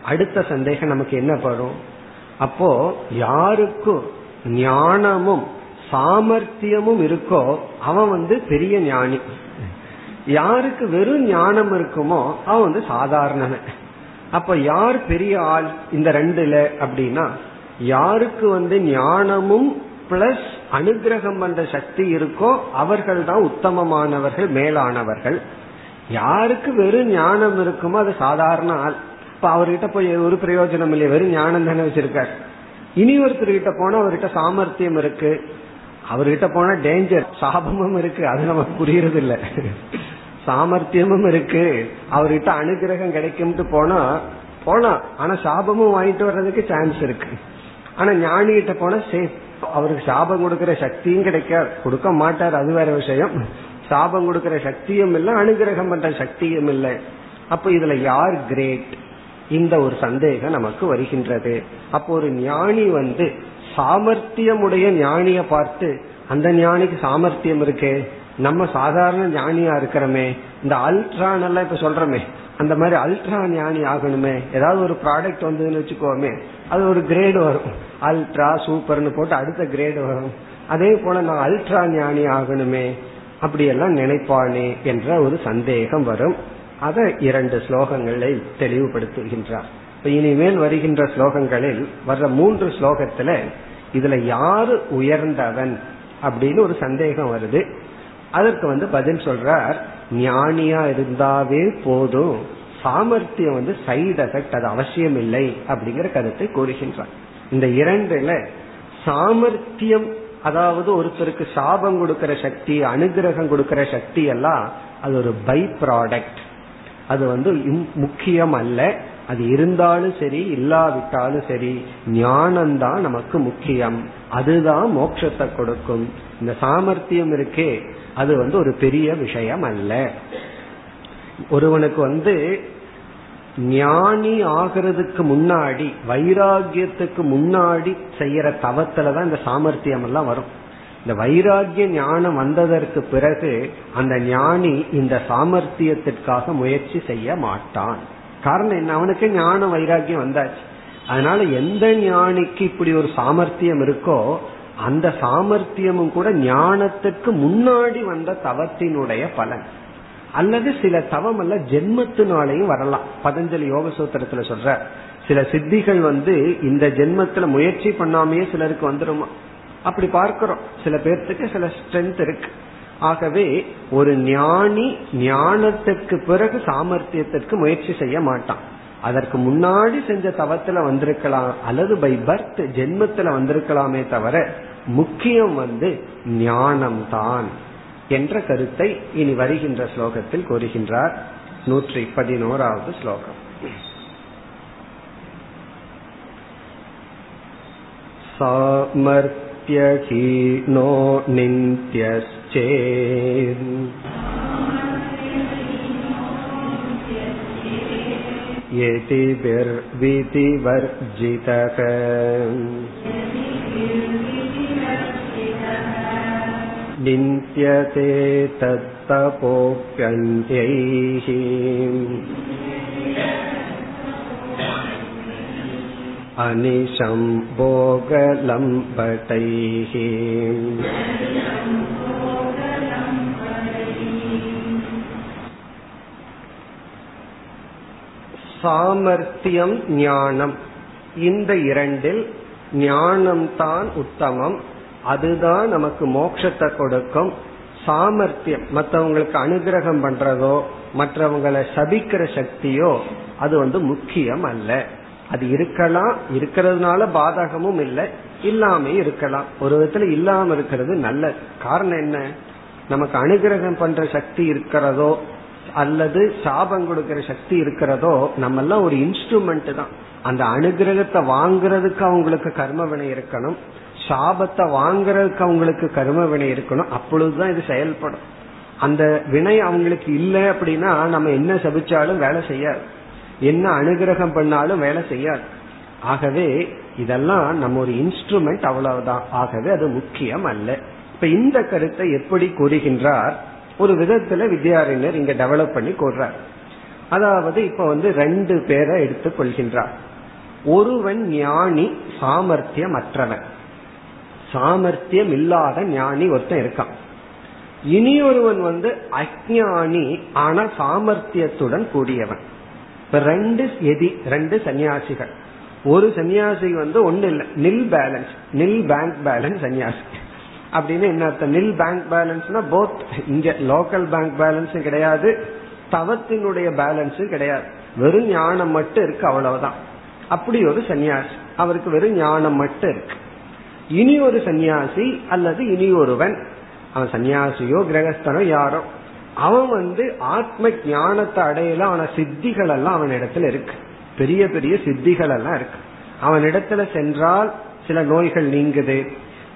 அடுத்த சந்தேகம் நமக்கு என்ன படும் அப்போ யாருக்கும் ஞானமும் சாமர்த்தியமும் இருக்கோ அவன் வந்து பெரிய ஞானி. யாருக்கு வெறும் ஞானம் இருக்குமோ அவன் வந்து சாதாரண அப்ப யார் பெரிய ஆள் இந்த ரெண்டுல அப்படின்னா யாருக்கு வந்து ஞானமும் பிளஸ் அனுகிரகம் பண்ற சக்தி இருக்கோ அவர்கள் தான் உத்தமமானவர்கள் மேலானவர்கள். யாருக்கு வெறும் ஞானம் இருக்குமோ அது சாதாரண ஆள். இப்ப அவர்கிட்ட போய் ஒரு பிரயோஜனம் இல்லை. வெறும் ஞானம் தானே வச்சிருக்காரு. இனி ஒருத்தர்கிட்ட போனா அவர்கிட்ட சாமர்த்தியம் இருக்கு. அவர்கிட்ட போனா டேஞ்சர் சாபமும் இருக்கு. அது நமக்கு புரியறது இல்ல சாமர்த்தியமும் இருக்கு. அவர்கிட்ட அனுகிரகம் கிடைக்கும்ட்டு போனா போலாம் ஆனா சாபமும் வாங்கிட்டு வர்றதுக்கு சான்ஸ் இருக்கு. ஆனா ஞானி கிட்ட போனா சேஃப் அவருக்கு சாபம் கொடுக்கற சக்தியும் கிடைக்காது. கொடுக்க மாட்டார். அது வேற விஷயம். சாபம் கொடுக்கற சக்தியும் இல்லை அனுகிரகம் பண்ற சக்தியும் இல்லை. அப்ப இதுல யார் கிரேட் இந்த ஒரு சந்தேகம் நமக்கு வருகின்றது. அப்போ ஒரு ஞானி வந்து சாமர்த்தியமுடைய ஞானிய பார்த்து அந்த ஞானிக்கு சாமர்த்தியம் இருக்கே? நம்ம சாதாரண ஞானியா இருக்கிறோமே. இந்த அல்ட்ரான் எல்லாம் இப்ப சொல்றோமே. அந்த மாதிரி அல்ட்ரா ஞானி ஆகணுமே. ஏதாவது ஒரு ப்ராடக்ட் வந்ததுன்னு வச்சுக்கோமே. அது ஒரு கிரேடு வரும். அல்ட்ரா சூப்பர்னு போட்டு அடுத்த கிரேடு வரும். அதே போல நான் அல்ட்ரா ஞானி ஆகணுமே. அப்படியெல்லாம் நினைப்பானே என்ற ஒரு சந்தேகம் வரும். அதை இரண்டு ஸ்லோகங்களை தெளிவுபடுத்துகின்றார். இப்ப இனிமேல் வருகின்ற ஸ்லோகங்களில் வர்ற மூன்று ஸ்லோகத்துல இதுல யாரு உயர்ந்தவன் அப்படின்னு ஒரு சந்தேகம் வருது. அதற்கு வந்து பதில் சொல்றார் ஞானியா இருந்தாவே போதும் சாமர்த்தியம் வந்து சைடு எஃபெக்ட் அது அவசியம் இல்லை அப்படிங்கிற கருத்தை கூறுகின்றார். இந்த இரண்டுல சாமர்த்தியம் அதாவது ஒருத்தருக்கு சாபம் கொடுக்கிற சக்தி அனுகிரகம் கொடுக்கிற சக்தி எல்லாம் அது ஒரு பை ப்ராடக்ட் அது வந்து முக்கியம் அல்ல அது இருந்தாலும் சரி இல்லாவிட்டாலும் சரி ஞானம்தான் நமக்கு முக்கியம். அதுதான் மோட்சத்தை கொடுக்கும். இந்த சாமர்த்தியம் இருக்கே அது வந்து ஒரு பெரிய விஷயம் அல்ல ஒருவனுக்கு வந்து ஞானி ஆகிறதுக்கு முன்னாடி வைராகியத்துக்கு முன்னாடி செய்யற தவத்துலதான் இந்த சாமர்த்தியம் எல்லாம் வரும். இந்த வைராகிய ஞானம் வந்ததற்கு பிறகு அந்த ஞானி இந்த சாமர்த்தியத்திற்காக முயற்சி செய்ய மாட்டான். காரணம் என்ன? அவனுக்கு ஞான வைராகியம் வந்தாச்சு. அதனால எந்த ஞானிக்கு இப்படி ஒரு சாமர்த்தியம் இருக்கோ அந்த சாமர்த்தியமும் கூட ஞானத்துக்கு முன்னாடி வந்த தவத்தினுடைய பலன். அல்லது சில தவம் அல்ல ஜென்மத்தினாலையும் வரலாம். பதஞ்சலி யோக சூத்திரத்துல சொல்ற சில சித்திகள் வந்து இந்த ஜென்மத்துல முயற்சி பண்ணாமையே சிலருக்கு வந்துருமா? அப்படி பார்க்கிறோம். சில பேர்த்துக்கு சில ஸ்ட்ரென்த் இருக்கு. ஆகவே ஒரு ஞானி ஞானத்துக்கு பிறகு சாமர்த்தியத்திற்கு முயற்சி செய்ய மாட்டான். அதற்கு முன்னாடி செஞ்ச தவத்துல வந்திருக்கலாம். அல்லது பை பர்த் ஜென்மத்துல வந்திருக்கலாமே தவிர முக்கியம் வந்து ஞானம் தான் என்ற கருத்தை இனி வருகின்ற ஸ்லோகத்தில் கூறுகின்றார். நூற்றி பதினோராவது ஸ்லோகம். சாமர்த்த सामर्थ्यहीनो नित्यश्चेत् यतिभिर्विधिवर्जितः निन्द्यते तत्तपोऽप्यन्यैः अनिशं भोगलम्बटैः சாமர்த்தியம் ஞானம் இந்த இரண்டில் ஞானம்தான் உத்தமம் அதுதான் நமக்கு மோட்சத்தை கொடுக்கும் சாமர்த்தியம் மற்றவங்களுக்கு அனுகிரகம் பண்றதோ மற்றவங்களை சபிக்கிற சக்தியோ அது வந்து முக்கியம் அல்ல அது இருக்கலாம் இருக்கிறதுனால பாதகமும் இல்லை இல்லாம இருக்கலாம். ஒரு விதத்துல இல்லாம இருக்கிறது நல்ல காரணம் என்ன? நமக்கு அனுகிரகம் பண்ற சக்தி இருக்கிறதோ அல்லது சாபம் கொடுக்கிற சக்தி இருக்கிறதோ நம்ம எல்லாம் ஒரு இன்ஸ்ட்ருமெண்ட் தான். அந்த அனுகிரகத்தை வாங்குறதுக்கு அவங்களுக்கு கர்மவினை இருக்கணும். சாபத்தை வாங்குறதுக்கு அவங்களுக்கு கர்மவினை இருக்கணும். அப்பொழுதுதான் இது செயல்படும். அந்த வினை அவங்களுக்கு இல்லை அப்படின்னா நம்ம என்ன சபிச்சாலும் வேலை செய்யாது. என்ன அனுகிரகம் பண்ணாலும் வேலை செய்யாது. ஆகவே இதெல்லாம் நம்ம ஒரு இன்ஸ்ட்ருமெண்ட் அவ்வளவுதான். ஆகவே அது முக்கியம் அல்ல. இப்ப இந்த கருத்தை எப்படி கூறுகின்றார்? ஒரு விதத்துல வித்யாரிணர் இங்க டெவலப் பண்ணி கூறுறார். அதாவது இப்ப வந்து ரெண்டு பேரை எடுத்துக் கொள்கின்றார். ஒருவன் ஞானி சாமர்த்தியம் அற்றவன் சாமர்த்தியம் இல்லாத ஞானி ஒருத்தன் இருக்கான். இனி ஒருவன் வந்து அஜானி ஆனா சாமர்த்தியத்துடன் கூடியவன். இப்ப ரெண்டு எதி ரெண்டு சன்னியாசிகள். ஒரு சன்னியாசி வந்து ஒண்ணு இல்ல. நில் பேலன்ஸ் நில் பேங்க் பேலன்ஸ் சன்னியாசி. அப்படின்னு என்ன அர்த்தம்? நில் பேங்க் பேலன்ஸ்னா போத் இங்க லோக்கல் பேங்க் பேலன்ஸும் கிடையாது. தவத்தினுடைய பேலன்ஸும் கிடையாது. வெறும் ஞானம் மட்டும் இருக்கு அவ்வளவுதான். அப்படி ஒரு சன்னியாசி. அவருக்கு வெறும் ஞானம் மட்டும் இருக்கு. இனி ஒரு சன்னியாசி அல்லது இனி ஒருவன். அவன் சன்னியாசியோ கிரகஸ்தனோ யாரோ. அவன் வந்து ஆத்ம ஞானத்தை அடையல ஆன சித்திகள் எல்லாம் அவன் இடத்துல இருக்கு. பெரிய பெரிய சித்திகள் எல்லாம் இருக்கு. அவன் இடத்துல சென்றால் சில நோய்கள் நீங்குது.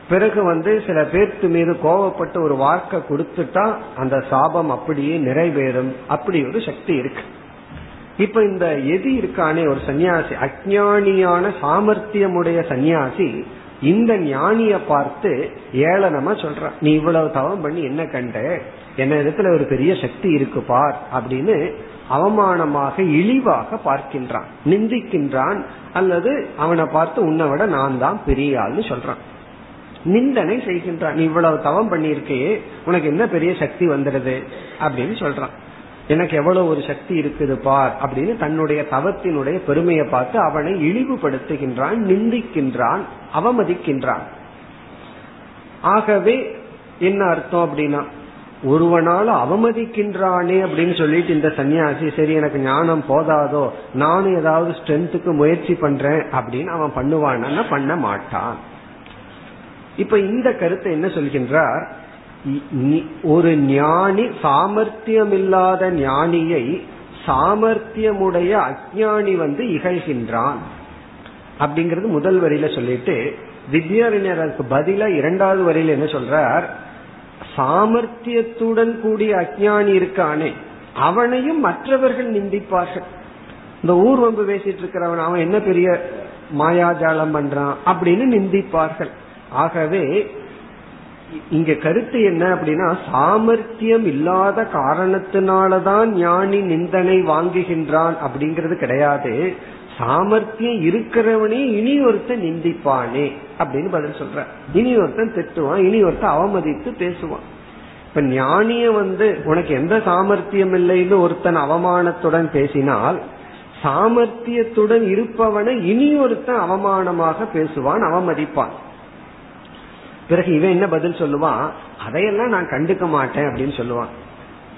பிறகு வந்து சில பேர்த்து மீது கோவப்பட்டு ஒரு வார்த்தை கொடுத்துட்டா அந்த சாபம் அப்படியே நிறைவேறும். அப்படி ஒரு சக்தி இருக்கு. இப்ப இந்த எதி இருக்கானே ஒரு சன்னியாசி அஜானியான சாமர்த்தியமுடைய சன்னியாசி இந்த ஞானிய பார்த்து ஏளனமா சொல்றான் நீ இவ்வளவு தவம் பண்ணி என்ன கண்ட? என்ன இடத்துல ஒரு பெரிய சக்தி இருக்கு பார் அப்படின்னு அவமானமாக இழிவாக பார்க்கின்றான். நிந்திக்கின்றான். அல்லது அவனை பார்த்து உன்னை விட நான் தான் பெரிய ஆள்னு சொல்றான். நிந்தனை செய்கின்றான். நீ இவ்வளவு தவம் பண்ணியிருக்கே உனக்கு என்ன பெரிய சக்தி வந்துடுது? அப்படின்னு சொல்றான். எனக்கு எவ்வளவு ஒரு சக்தி இருக்குது பார் அப்படின்னு தன்னுடைய தவத்தினுடைய பெருமையை பார்த்து அவனை இழிவுபடுத்துகின்றான் நிந்திக்கின்றான் அவமதிக்கின்றான். ஆகவே என்ன அர்த்தம் அப்படின்னா ஒருவனால அவமதிக்கின்றானே அப்படின்னு சொல்லிட்டு இந்த சன்னியாசி சரி எனக்கு ஞானம் போதாதோ நானும் ஏதாவது ஸ்ட்ரென்த்துக்கு முயற்சி பண்றேன் அப்படின்னு அவன் பண்ணுவானா பண்ண மாட்டான். இப்ப இந்த கருத்தை என்ன சொல்கின்றார்? ஒரு ஞானி சாமர்த்தியம் இல்லாத ஞானியை சாமர்த்தியமுடைய அஜானி வந்து இகழ்கின்றான். அப்படிங்கறது முதல் வரியில சொல்லிட்டு வித்யாரிஞருக்கு பதிலா இரண்டாவது வரியில என்ன சொல்றார்? சாமர்த்தியத்துடன் கூடிய அஜானி இருக்கானே அவனையும் மற்றவர்கள் நிந்திப்பார்கள். இந்த ஊர் வம்பு பேசிட்டு இருக்கிறவன் அவன் என்ன பெரிய மாயாஜாலம் பண்றான் அப்படின்னு நிந்திப்பார்கள். ஆகவே இங்க கருத்து என்ன அப்படின்னா சாமர்த்தியம் இல்லாத காரணத்தினாலதான் ஞானி நிந்தனை வாங்குகின்றான் அப்படிங்கிறது கிடையாது. சாமர்த்தியம் இருக்கிறவனே இனி ஒருத்தன் நிந்திப்பானே அப்படின்னு பதில் சொல்ற. இனி ஒருத்தன் திட்டுவான் இனி ஒருத்தன் அவமதித்து பேசுவான். இப்ப ஞானிய வந்து உனக்கு எந்த சாமர்த்தியம் இல்லைன்னு ஒருத்தன் அவமானத்துடன் பேசினால் சாமர்த்தியத்துடன் இருப்பவனை இனி ஒருத்தன் அவமானமாக பேசுவான் அவமதிப்பான். பிறகு இவன் என்ன பதில் சொல்லுவான்? அதையெல்லாம் நான் கண்டுக்க மாட்டேன் அப்படின்னு சொல்லுவான்.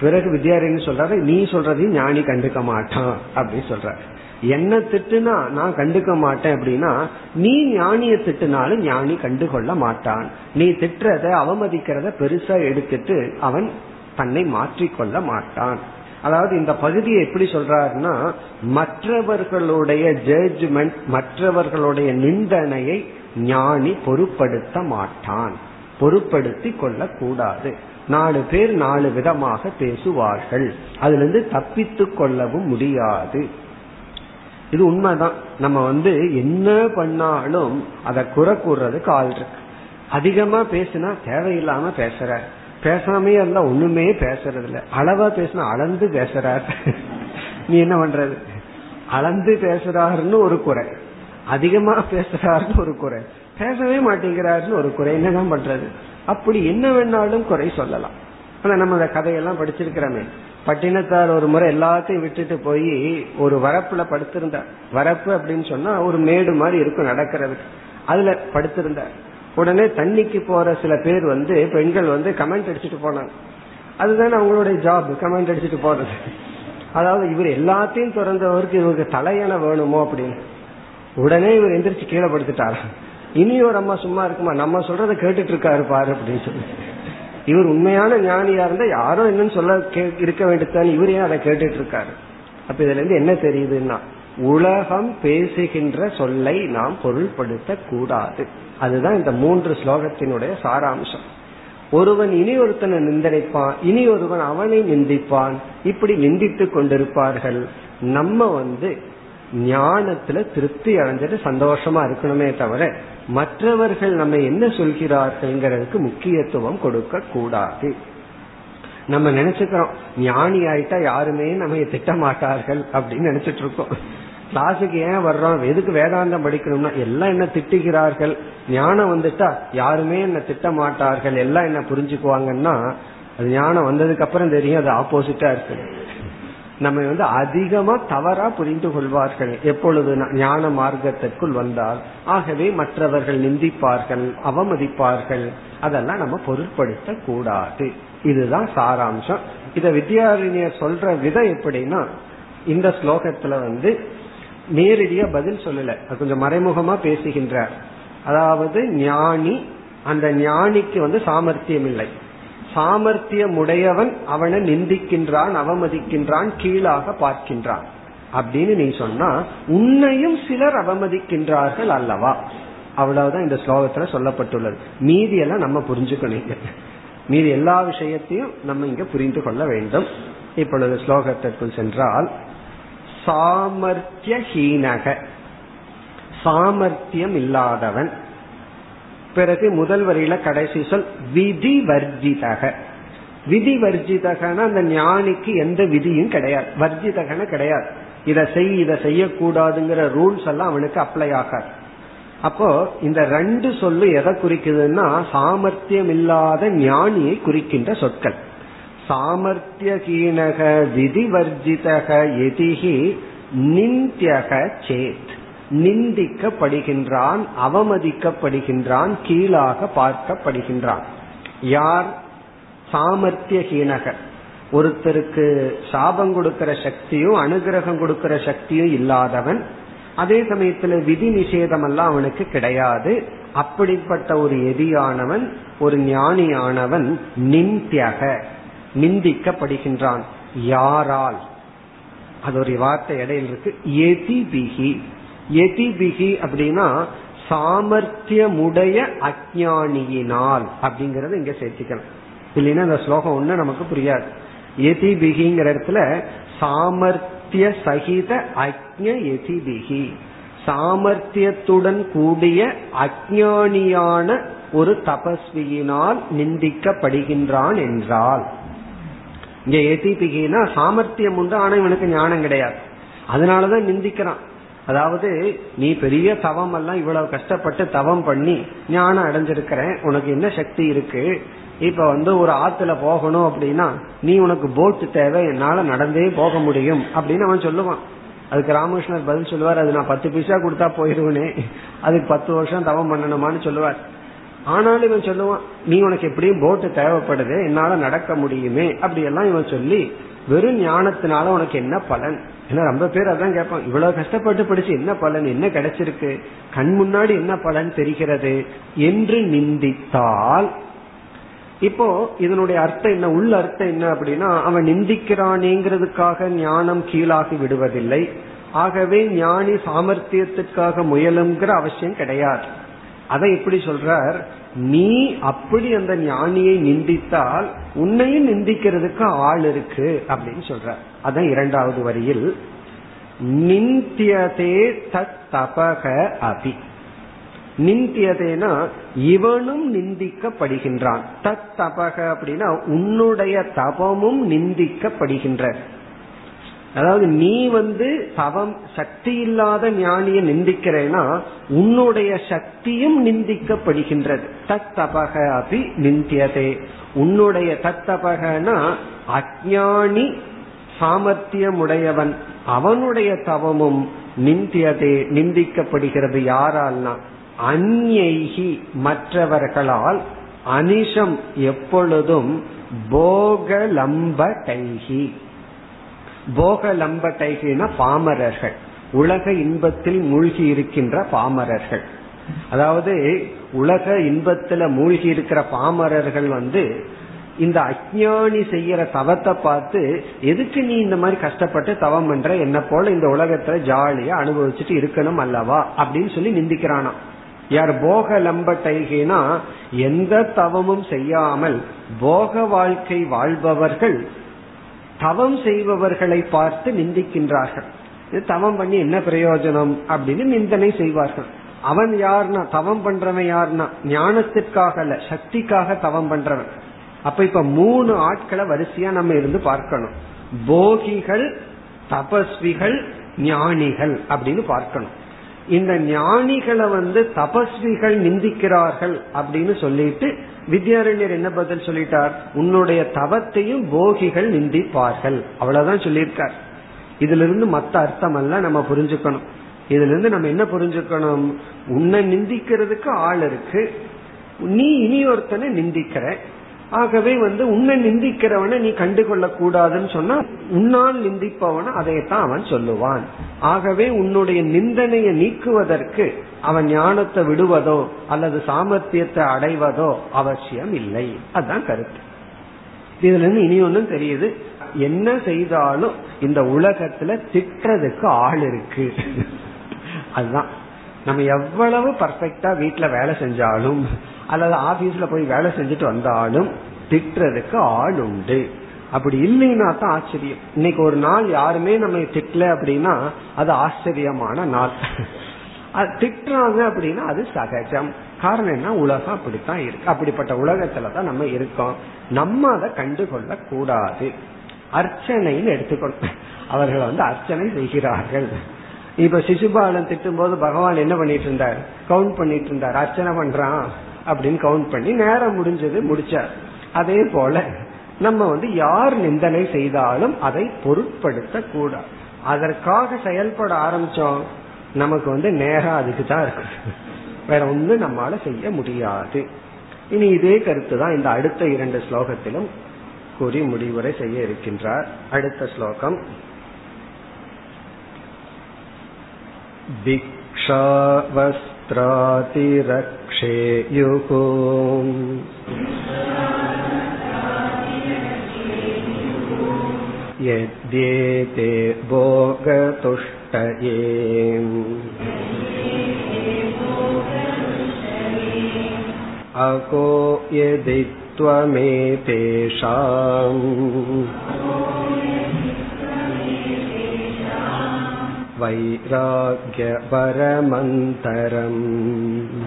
பிறகு வித்யாரண்யன் சொல்றாரு? நீ சொல்றதையும் ஞானி கண்டுக்க மாட்டான் அப்படின்னு சொல்ற என்ன திட்டுனா நான் கண்டுக்க மாட்டேன் அப்படின்னா நீ ஞானிய திட்டுனாலும் ஞானி கண்டுகொள்ள மாட்டான். நீ திட்டுறத அவமதிக்கிறத பெருசா எடுத்துட்டு அவன் தன்னை மாற்றிக்கொள்ள மாட்டான். அதாவது இந்த பகுதியை எப்படி சொல்றாருன்னா மற்றவர்களுடைய ஜட்ஜ்மெண்ட் மற்றவர்களுடைய நிந்தனையை ஞானி பொருட்படுத்த மாட்டான். பொருட்படுத்தி கொள்ள கூடாது. நாலு பேர் நாலு விதமாக பேசுவார்கள். அதுல இருந்து தப்பித்து கொள்ளவும் முடியாது. இது உண்மைதான். நம்ம வந்து என்ன பண்ணாலும் அதை குறை கூறுறதுக்கு ஆள் இருக்கு. அதிகமா பேசினா தேவையில்லாம பேசுற. பேசாமே அல்ல ஒண்ணுமே பேசுறது இல்ல அளவா பேசினா அளந்து பேசுறார். நீ என்ன பண்றது? அளந்து பேசுறாருன்னு ஒரு குறை. அதிகமா பேசுறாருன்னு ஒரு குறை. பேசவே மாட்டேங்கிறாருன்னு ஒரு குறை. என்னதான் பண்றது? அப்படி என்ன வேணாலும் குறை சொல்லலாம். ஆனா நம்ம அந்த கதையெல்லாம் படிச்சிருக்கிறோமே. பட்டினத்தார் ஒரு முறை எல்லாத்தையும் விட்டுட்டு போய் ஒரு வரப்புல படுத்திருந்தார். வரப்பு அப்படின்னு சொன்னா ஒரு மேடு மாதிரி இருக்கும் நடக்கிறதுக்கு. அதுல படுத்திருந்தார். உடனே தண்ணிக்கு போற சில பேர் வந்து பெண்கள் வந்து கமெண்ட் அடிச்சுட்டு போனாங்க. அதுதானே அவங்களுடைய ஜாப் கமெண்ட் அடிச்சுட்டு போறது. அதாவது இவர் எல்லாத்தையும் திறந்தவருக்கு இவருக்கு தலையணை வேணுமோ அப்படின்னு. உடனே இவர் எந்திரிச்சு கீழே படுத்துட்டாரா? இனி ஒரு அம்மா சும்மா இருக்குமா? நம்ம சொல்றதை கேட்டுட்டு இருக்காரு பாரு அப்படின்னு சொல்லி. இவர் உண்மையான ஞானியா இருந்தா யாரும் என்னன்னு சொல்ல இருக்க வேண்டியதான் இவர் ஏன் அதை கேட்டுட்டு இருக்காரு அப்ப இதுல இருந்து என்ன தெரியுதுன்னா உலகம் பேசுகின்ற சொல்லை நாம் பொருள்படுத்த கூடாது அதுதான் இந்த மூன்று ஸ்லோகத்தினுடைய சாராம்சம். ஒருவன் இனி ஒருத்தனை நிந்தனைப்பான் இனி ஒருவன் அவனை நிந்திப்பான். இப்படி நிந்தித்துக் கொண்டிருப்பார்கள். நம்ம வந்து ஞானத்துல திருப்தி அடைஞ்சிட்டு சந்தோஷமா இருக்கணுமே தவிர மற்றவர்கள் நம்ம என்ன சொல்கிறார்கள்ங்கிறதுக்கு முக்கியத்துவம் கொடுக்க கூடாது. நம்ம நினைச்சுக்கிறோம் ஞானி ஆயிட்டா யாருமே நம்ம திட்ட மாட்டார்கள் அப்படின்னு நினைச்சிட்டு இருக்கோம் கிளாஸுக்கு ஏன் வர்றோம்? எதுக்கு வேதாந்தம் படிக்கணும்னா எல்லாம் என்ன திட்டுகிறார்கள்? ஞானம் வந்துட்டா யாருமே என்ன திட்ட மாட்டார்கள் எல்லாம் என்ன புரிஞ்சுக்குவாங்கன்னா அது ஞானம் வந்ததுக்கு அப்புறம் தெரியும் அது ஆப்போசிட்டா இருக்கு நம்ம வந்து அதிகமா தவறா புரிந்து கொள்வார்கள். எப்பொழுது ஞான மார்க்கத்திற்குள் வந்தால் ஆகவே மற்றவர்கள் நிந்திப்பார்கள் அவமதிப்பார்கள் அதெல்லாம் நம்ம பொருட்படுத்த கூடாது இதுதான் சாராம்சம். இத வித்யாரண்யர் சொல்ற விதம் எப்படின்னா இந்த ஸ்லோகத்துல வந்து நேரடியா பதில் சொல்லல. கொஞ்சம் மறைமுகமா பேசுகின்றார். அதாவது ஞானி அந்த ஞானிக்கு வந்து சாமர்த்தியம் இல்லை சாமர்த்தியம் உடையவன் அவனை நிந்திக்கின்றான் அவமதிக்கின்றான் கீழாக பார்க்கின்றான். அப்படின்னு நீ சொன்னா உன்னையும் சிலர் அவமதிக்கின்றார்கள் அல்லவா? அவ்வளவுதான் இந்த ஸ்லோகத்துல சொல்லப்பட்டுள்ளது. மீதி எல்லாம் நம்ம புரிஞ்சுக்கணும் மீதி எல்லா விஷயத்தையும் நம்ம இங்க புரிந்து கொள்ள வேண்டும். இப்பொழுது ஸ்லோகத்திற்குள் சென்றால் சாமர்த்தியஹீனக. சாமர்த்தியம் இல்லாதவன். பிறகு முதல் வரியில கடைசி சொல் விதி வர்ஜிதக விதி வர்ஜிதகன அந்த ஞானிக்கு எந்த விதியும் கிடையாது. வர்ஜிதகன கிடையாது. இதை செய் இதை செய்யக்கூடாதுங்கிற ரூல்ஸ் எல்லாம் அவனுக்கு அப்ளை ஆகாது. அப்போ இந்த ரெண்டு சொல்லு எதை குறிக்குதுன்னா சாமர்த்தியம் இல்லாத ஞானியை குறிக்கின்ற சொற்கள். சாமர்த்தியகீனக விதிவர்ஜிதக எதிகி நிந்தியக சேத். நிந்திக்கப்படுகின்றான் அவமதிக்கப்படுகின்றான் கீழாக பார்க்கப்படுகின்றான். யார்? சாமர்த்தியஹீனக ஒருத்தருக்கு சாபம் கொடுக்கிற சக்தியும் அனுகிரகம் கொடுக்கிற சக்தியும் இல்லாதவன் அதே சமயத்துல விதி நிஷேதம் எல்லாம் அவனுக்கு கிடையாது. அப்படிப்பட்ட ஒரு எதியானவன் ஒரு ஞானியானவன் நிந்தியக நிந்திக்கப்படுகின்றான். யாரால்? அது ஒரு வார்த்தை இடையில் இருக்கு. எதிபிகி. எதிபிகி அப்படின்னா சாமர்த்தியமுடைய அஜானியினால் அப்படிங்கறத இங்க சேர்த்துக்கலாம். இல்லைன்னா இந்த ஸ்லோகம் ஒண்ணு நமக்கு புரியாது. எதிபிகிங்கிற இடத்துல சாமர்த்திய சகித அக்ஞ எதிபிகி. சாமர்த்தியத்துடன் கூடிய அஜானியான ஒரு தபஸ்வியினால் நிந்திக்கப்படுகின்றான் என்றால். இங்க எதிபிகினா சாமர்த்தியம் உண்டு ஆனா இவனுக்கு ஞானம் கிடையாது. அதனாலதான் நிந்திக்கிறான். அதாவது நீ பெரிய தவம் எல்லாம் இவ்வளவு கஷ்டப்பட்டு தவம் பண்ணி ஞானம் அடைஞ்சிருக்கிறேன் உனக்கு என்ன சக்தி இருக்கு? இப்ப வந்து ஒரு ஆத்துல போகணும் அப்படின்னா நீ உனக்கு போட்டு தேவை என்னால நடந்தே போக முடியும் அப்படின்னு அவன் சொல்லுவான். அதுக்கு ராமகிருஷ்ணர் பதில் சொல்லுவார் அது நான் பத்து பைசா கொடுத்தா போயிருவனே அதுக்கு பத்து வருஷம் தவம் பண்ணணுமான்னு சொல்லுவார். ஆனாலும் இவன் சொல்லுவான் நீ உனக்கு எப்படியும் போட்டு தேவைப்படுது என்னால நடக்க முடியுமே அப்படி எல்லாம் இவன் சொல்லி வெறும் ஞானத்தினால உனக்கு என்ன பலன்? ஏன்னா ரொம்ப பேர் அதான் கேட்பான் இவ்வளவு கஷ்டப்பட்டு படிச்சு என்ன பலன்? என்ன கிடைச்சிருக்கு? கண் முன்னாடி என்ன பலன் தெரிகிறது? என்று நிந்தித்தால் இப்போ இதனுடைய அர்த்தம் என்ன? உள்ள அர்த்தம் என்ன அப்படின்னா அவன் நிந்திக்கிறானேங்கிறதுக்காக ஞானம் கீழாகி விடுவதில்லை. ஆகவே ஞானி சாமர்த்தியத்துக்காக முயலுங்கிற அவசியம் கிடையாது. அதை எப்படி சொல்றார் நீ அப்படி அந்த ஞானியை நிந்தித்தால் உன்னையும் நிந்திக்கிறதுக்கு ஆள் இருக்கு அப்படின்னு சொல்றார். அதான் இரண்டாவது வரியில் நிந்தியதே தத் தபக அபி. நிந்தியதேனா இவனும் நிந்திக்கப்படுகின்றான். தத் தபக அப்படின்னா உன்னுடைய தபமும் நிந்திக்கப்படுகின்ற. அதாவது நீ வந்து தவம் சக்தி இல்லாத ஞானிய நிந்திக்கிறேன்னா உன்னுடைய சக்தியும் நிந்திக்கப்படுகின்றது. தத்தபக அபி நிந்தியதே. உன்னுடைய தத்தபகனா அஜானி சாமர்த்தியமுடையவன் அவனுடைய தவமும் நிந்தியதே நிந்திக்கப்படுகிறது யாரால்னா? அந்நைகி மற்றவர்களால் அனிஷம் எப்பொழுதும் போகலம்படைகி. போகலம்படைகின பாமரர்கள். உலக இன்பத்தில் மூழ்கி இருக்கின்ற பாமரர்கள். அதாவது உலக இன்பத்துல மூழ்கி இருக்கிற பாமரர்கள் வந்து இந்த அஜானி செய்யற தவத்தை பார்த்து எதுக்கு நீ இந்த மாதிரி கஷ்டப்பட்டு தவம் பண்ற? என்ன போல இந்த உலகத்துல ஜாலியா அனுபவிச்சுட்டு இருக்கணும் அல்லவா? அப்படின்னு சொல்லி நிந்திக்கிறானா யார் போக லம்பட்டைகினா எந்த தவமும் செய்யாமல் போக வாழ்க்கை வாழ்பவர்கள் தவம் செய்பவர்களை பார்த்து நிந்திக்கின்றார்கள். இது தவம் பண்ணி என்ன பிரயோஜனம்? அப்படின்னு நிந்தனை செய்வார்கள். அவன் யாருன்னா தவம் பண்றவன் யாருனா? ஞானத்திற்காக அல்ல சக்திக்காக தவம் பண்றவன். அப்ப இப்ப மூணு ஆட்களை வரிசையா நம்ம இருந்து பார்க்கணும். போகிகள் தபஸ்விகள் ஞானிகள் அப்படின்னு பார்க்கணும். இந்த ஞானிகளை வந்து தபஸ்விகள் நிந்திக்கிறார்கள் அப்படின்னு சொல்லிட்டு வித்யாரண்யர் என்ன பதில் சொல்லிட்டார்? உன்னுடைய தவத்தையும் போகிகள் நிந்திப்பார்கள். அவ்வளவுதான் சொல்லியிருக்கார். இதுல இருந்து மத்த அர்த்தம் அல்ல நம்ம புரிஞ்சுக்கணும். இதுல இருந்து நம்ம என்ன புரிஞ்சுக்கணும்? உன்னை நிந்திக்கிறதுக்கு ஆள் இருக்கு. நீ இனி ஒருத்தனை நிந்திக்கிற. ஆகவே வந்து உன்னை நிந்திக்கிறவனை நீ கண்டுகொள்ள கூடாதுன்னு சொன்னா உன்னால் நிந்திப்பவன அதைத்தான் அவன் சொல்லுவான். ஆகவே உன்னுடைய நிந்தனையை நீக்குவதற்கு அவன் ஞானத்தை விடுவதோ அல்லது சாமர்த்தியத்தை அடைவதோ அவசியம் இல்லை அதுதான் கருத்து. இதுல இருந்து இனி ஒன்னும் தெரியுது. என்ன செய்தாலும் இந்த உலகத்துல திட்டுறதுக்கு ஆள் இருக்கு. அதுதான். நம்ம எவ்வளவு பர்ஃபெக்டா வீட்டுல வேலை செஞ்சாலும் அல்லது ஆபீஸ்ல போய் வேலை செஞ்சுட்டு வந்தாலும் திட்டுறதுக்கு ஆள் உண்டு. அப்படி இல்லைன்னா தான் ஆச்சரியம். இன்னைக்கு ஒரு நாள் யாருமே நம்ம திட்டல அப்படின்னா அது ஆச்சரியமான நாள். அது திட்டுறாங்க அப்படின்னா அது சகஜம். காரணம் என்ன? உலகம் அப்படித்தான் இருக்கு. அப்படிப்பட்ட உலகத்துல தான் நம்ம இருக்கோம். நம்ம அதை கண்டுகொள்ள கூடாது அர்ச்சனைன்னு எடுத்துக்கொள்ள அவர்கள் வந்து அர்ச்சனை செய்கிறார்கள். இப்ப சிசுபாலன் திட்டும் போது பகவான் என்ன பண்ணிட்டு இருந்தார்? கவுண்ட் பண்ணிட்டு இருந்தார். அர்ச்சனை பண்றான். அப்படின்னு கவுண்ட் பண்ணி நேரம் முடிஞ்சது முடிச்சார். அதே போல நம்ம வந்து யார் நிந்தனை செய்தாலும் அதை பொருட்படுத்த கூடாது அதற்காக செயல்பட ஆரம்பிச்சோம் நமக்கு வந்து நேரம் அதுக்கு தான் இருக்கு வேற ஒன்றும் நம்மால செய்ய முடியாது. இனி இதே கருத்து தான் இந்த அடுத்த இரண்டு ஸ்லோகத்திலும் கூறி முடிவுரை செய்ய இருக்கின்றார். அடுத்த ஸ்லோகம். भिक्षावस्त्रातिरक्षेयुः यद्येते भोगतुष्टये अको यदि त्वमेतेषाम् वैराग्यपरमन्तरम्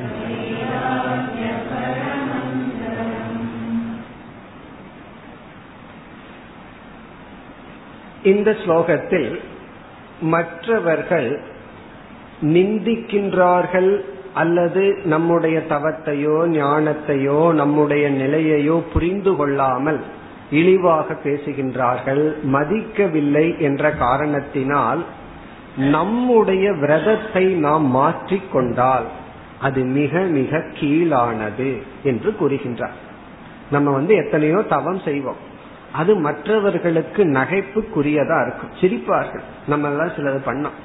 இந்த ஸ்லோகத்தில் மற்றவர்கள் நிந்திக்கின்றார்கள் அல்லது நம்முடைய தவத்தையோ ஞானத்தையோ நம்முடைய நிலையையோ புரிந்து கொள்ளாமல் இழிவாக பேசுகின்றார்கள் மதிக்கவில்லை என்ற காரணத்தினால் நம்முடைய விரதத்தை நாம் மாற்றிக்கொண்டால் அது மிக மிக கீழானது என்று கூறுகின்றார். நம்ம வந்து எத்தனையோ தவம் செய்வோம். அது மற்றவர்களுக்கு நகைப்புக்குரியதா இருக்கும். சிரிப்பார்கள். நம்ம எல்லாம் சிலது பண்ணோம்.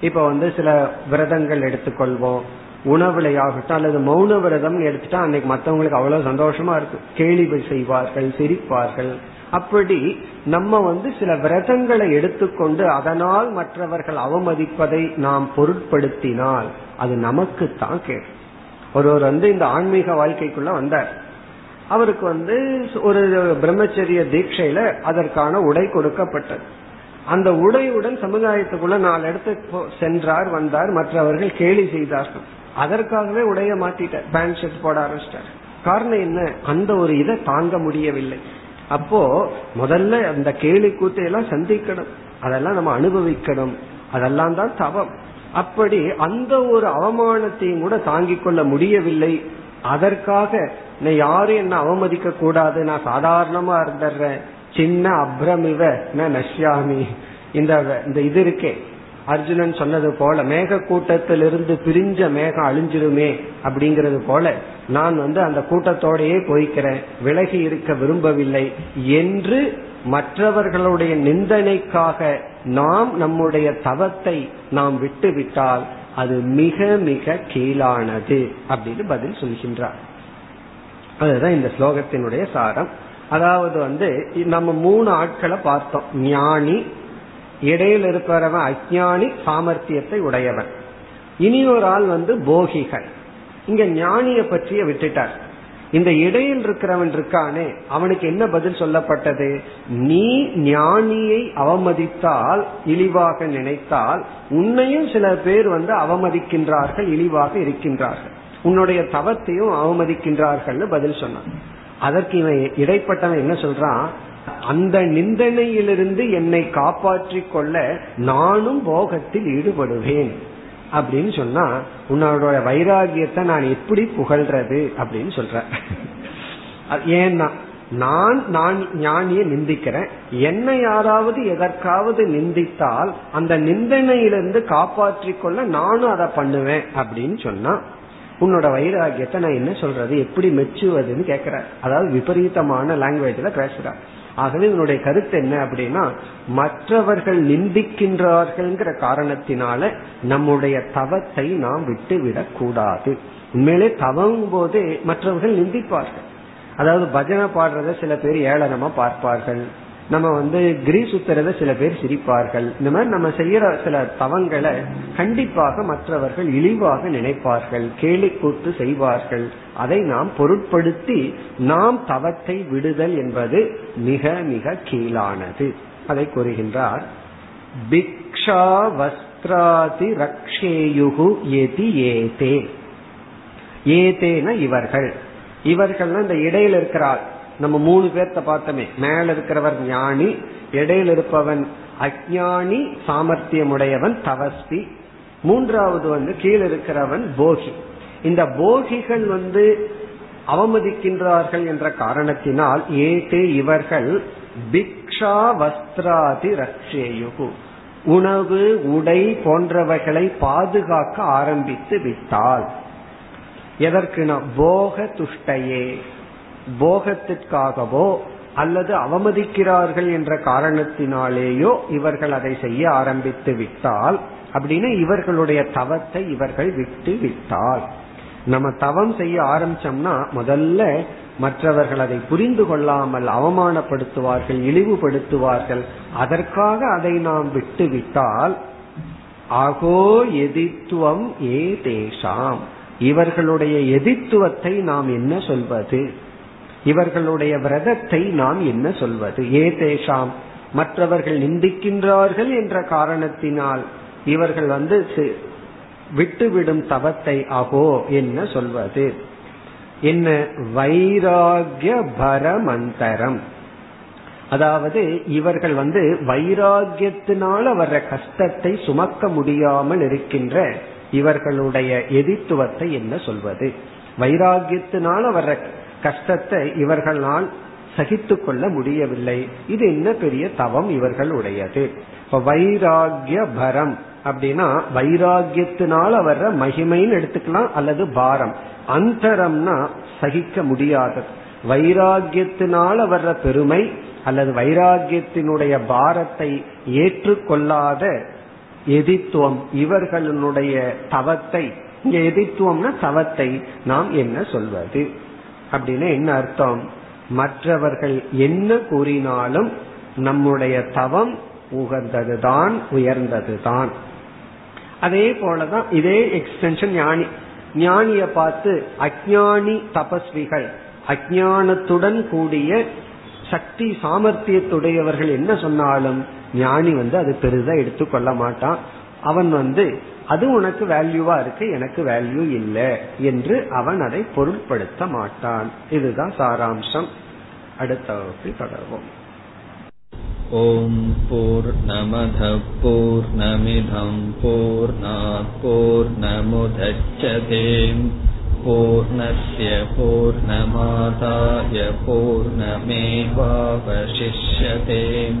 இப்ப வந்து சில விரதங்கள் எடுத்துக்கொள்வோம். உணவுலையாகட்டும் அல்லது மௌன விரதம் எடுத்துட்டா அன்னைக்கு மற்றவங்களுக்கு அவ்வளவு சந்தோஷமா இருக்கு கேள்வி செய்வார்கள் சிரிப்பார்கள். அப்படி நம்ம வந்து சில விரதங்களை எடுத்துக்கொண்டு அதனால் மற்றவர்கள் அவமதிப்பதை நாம் பொருட்படுத்தினால் அது நமக்கு தான் கேடு. ஒருவர் வந்து இந்த ஆன்மீக வாழ்க்கைக்குள்ள வந்தார். அவருக்கு வந்து ஒரு பிரம்மச்சரிய தீட்சையில அதற்கான உடை கொடுக்கப்பட்டது. அந்த உடையுடன் சமுதாயத்துக்குள்ள நாலு இடத்துக்கு சென்றார் வந்தார் மற்றவர்கள் கேலி செய்தார்கள். அதற்காகவே உடைய மாத்திட்டார். பேண்ட் ஷர்ட் போட ஆரம்பிச்சிட்டார். காரணம் என்ன? அந்த ஒரு இதை தாங்க முடியவில்லை. அப்போ முதல்ல அந்த கேலி கூத்தையெல்லாம் சந்திக்கணும். அதெல்லாம் நம்ம அனுபவிக்கணும். அதெல்லாம் தான் தவம். அப்படி அந்த ஒரு அவமானத்தையும் கூட தாங்கிக் கொள்ள முடியவில்லை. அதற்காக நான் யாரும் என்ன அவமதிக்க கூடாது. நான் சாதாரணமா இருந்துடுறேன். சின்ன அப்ரமிவ நான் நஷ்யாமி. இந்த இந்த இது இருக்கே. அர்ஜுனன் சொன்னது போல மேக கூட்டத்திலிருந்து பிரிஞ்ச மேகம் அழிஞ்சிருமே அப்படிங்கறது போல நான் வந்து அந்த கூட்டத்தோடையே போய்க்கிறேன். விலகி இருக்க விரும்பவில்லை என்று மற்றவர்களுடைய நிந்தனைக்காக நாம் நம்முடைய தவத்தை நாம் விட்டுவிட்டால் அது மிக மிக கீழானது அப்படின்னு பதில் சொல்கின்றார். அதுதான் இந்த ஸ்லோகத்தினுடைய சாரம். அதாவது வந்து நம்ம மூணு ஆட்களை பார்த்தோம். ஞானி இடையில் இருக்கிறவன் அஜானி சாமர்த்தியத்தை உடையவன். இனி ஒரு ஆள் வந்து போகிகள். இங்க ஞானிய பற்றிய விட்டுட்டார். இந்த இடையில் இருக்கிறவன் இருக்கானே அவனுக்கு என்ன பதில் சொல்லப்பட்டது? நீ ஞானியை அவமதித்தால் இழிவாக நினைத்தால் உன்னையும் சில பேர் வந்து அவமதிக்கின்றார்கள் இழிவாக இருக்கின்றார்கள். உன்னுடைய தவத்தையும் அவமதிக்கின்றார்கள்னு பதில் சொன்னான். அதற்கு இவன் இடைப்பட்டவன் என்ன சொல்றான்? அந்த நிந்தனையிலிருந்து என்னை காப்பாற்றிக் கொள்ள நானும் போகத்தில் ஈடுபடுவேன். அப்படின்னு சொன்னா உன்னோட வைராகியத்தை நான் எப்படி புகழ்றது அப்படின்னு சொல்ற. ஏன்னா நான் நான் ஞானிய நிந்திக்கிறேன். என்னை யாராவது எதற்காவது நிந்தித்தால் அந்த நிந்தனையிலிருந்து காப்பாற்றி கொள்ள நானும் அதை பண்ணுவேன் அப்படின்னு சொன்னா உன்னோட வைராகியத்தை நான் என்ன சொல்றது? எப்படி மெச்சுவதுன்னு கேக்குற அதாவது விபரீதமான லாங்குவேஜ்ல பேசுற ஆகவே இதனுடைய கருத்து என்ன அப்படின்னா மற்றவர்கள் நிந்திக்கின்றார்கள்ங்கிற காரணத்தினால நம்முடைய தவத்தை நாம் விட்டுவிடக் கூடாது. உண்மையிலே தவம் போதே மற்றவர்கள் நிந்திப்பார்கள். அதாவது பஜனை பாடுறத சில பேர் ஏளனமா பார்ப்பார்கள். நம்ம வந்து கிரீஸ் சுத்துறத சில பேர் சிரிப்பார்கள். இந்த மாதிரி நம்ம செய்யற சில தவங்களை கண்டிப்பாக மற்றவர்கள் இழிவாக நினைப்பார்கள். கேலி கூத்து செய்வார்கள். அதை நாம் பொருட்படுத்தி நாம் தவத்தை விடுதல் என்பது மிக மிக கீழானது. அதை கூறுகின்றார் பிக்ஷா வஸ்திராதி ரக்ஷேயுகு ஏதி ஏதே. ஏதேன இவர்கள். இவர்கள் இந்த இடையில இருக்கிறார் நம்ம மூணு பேர்த்த பார்த்தோமே. மேல இருக்கிறவர் ஞானி இடையில இருப்பவன் அஜானி சாமர்த்தியமுடையவன் தவஸ்தி மூன்றாவது வந்து கீழே இருக்கிறவன் போகி. இந்த போகிகள் வந்து அவமதிக்கின்றார்கள் என்ற காரணத்தினால் ஏதே இவர்கள் பிக்ஷா வஸ்திராதி ரக்ஷேயுகு. உணவு உடை போன்றவைகளை பாதுகாக்க ஆரம்பித்து விட்டால். நான் போக துஷ்டையே போகத்திற்காகவோ அல்லது அவமதிக்கிறார்கள் என்ற காரணத்தினாலேயோ இவர்கள் அதை செய்ய ஆரம்பித்து விட்டால் அப்படின்னு இவர்களுடைய தவத்தை இவர்கள் விட்டு விட்டால். நம்ம தவம் செய்ய ஆரம்பிச்சோம்னா முதல்ல மற்றவர்கள் அதை புரிந்து கொள்ளாமல் அவமானப்படுத்துவார்கள் இழிவுபடுத்துவார்கள் அதற்காக அதை நாம் விட்டு விட்டால் அகோ எதித்துவம் ஏ தேசாம் இவர்களுடைய எதித்துவத்தை நாம் என்ன சொல்வது? இவர்களுடைய விரதத்தை நாம் என்ன சொல்வது? ஏ தேஷாம் மற்றவர்கள் நிந்திக்கின்றார்கள் என்ற காரணத்தினால் இவர்கள் வந்து விட்டுவிடும் தவத்தை அகோ என்ன சொல்வது? என்ன? வைராகிய பரமந்தரம். அதாவது இவர்கள் வந்து வைராகியத்தினால வர்ற கஷ்டத்தை சுமக்க முடியாமல் இருக்கின்ற இவர்களுடைய எதித்துவத்தை என்ன சொல்வது? வைராகியத்தினால வர்ற கஷ்டத்தை இவர்களால் சகித்து கொள்ள முடியவில்லை. இது என்ன பெரிய தவம் இவர்களுடையது. இப்ப வைராகிய பரம் அப்படின்னா வைராகியத்தினால வர்ற மகிமைன்னு எடுத்துக்கலாம் அல்லது பாரம். அந்தரம்னா சகிக்க முடியாதது. வைராகியத்தினால வர்ற பெருமை அல்லது வைராகியத்தினுடைய பாரத்தை ஏற்றுக்கொள்ளாத எதித்துவம் இவர்களுடைய தவத்தை. இங்க எதித்துவம்னா தவத்தை. நாம் என்ன சொல்வது? அப்படின்னு என்ன அர்த்தம்? மற்றவர்கள் என்ன கூறினாலும் நம்முடைய தவம் உகந்ததுதான் உயர்ந்ததுதான். அதே போலதான் இதே எக்ஸ்டென்ஷன் ஞானி. ஞானிய பார்த்து அஜானி தபஸ்விகள் அஜானத்துடன் கூடிய சக்தி சாமர்த்தியத்துடையவர்கள் என்ன சொன்னாலும் ஞானி வந்து அது பெரிதா எடுத்துக்கொள்ள மாட்டான். அவன் வந்து அது உனக்கு வேல்யூவா இருக்கு எனக்கு வேல்யூ இல்லை என்று அவன் அதை பொருட்படுத்த மாட்டான். இதுதான் சாராம்சம். அடுத்த வகுப்பில் தொடர்வோம். ஓம் போர் நமத போர் நமிதம் போர் போர் நமுதச்சதேம் பூர்ணய பூர்ணமாதாய பூர்ணமேவாவசிஷ்யதேம்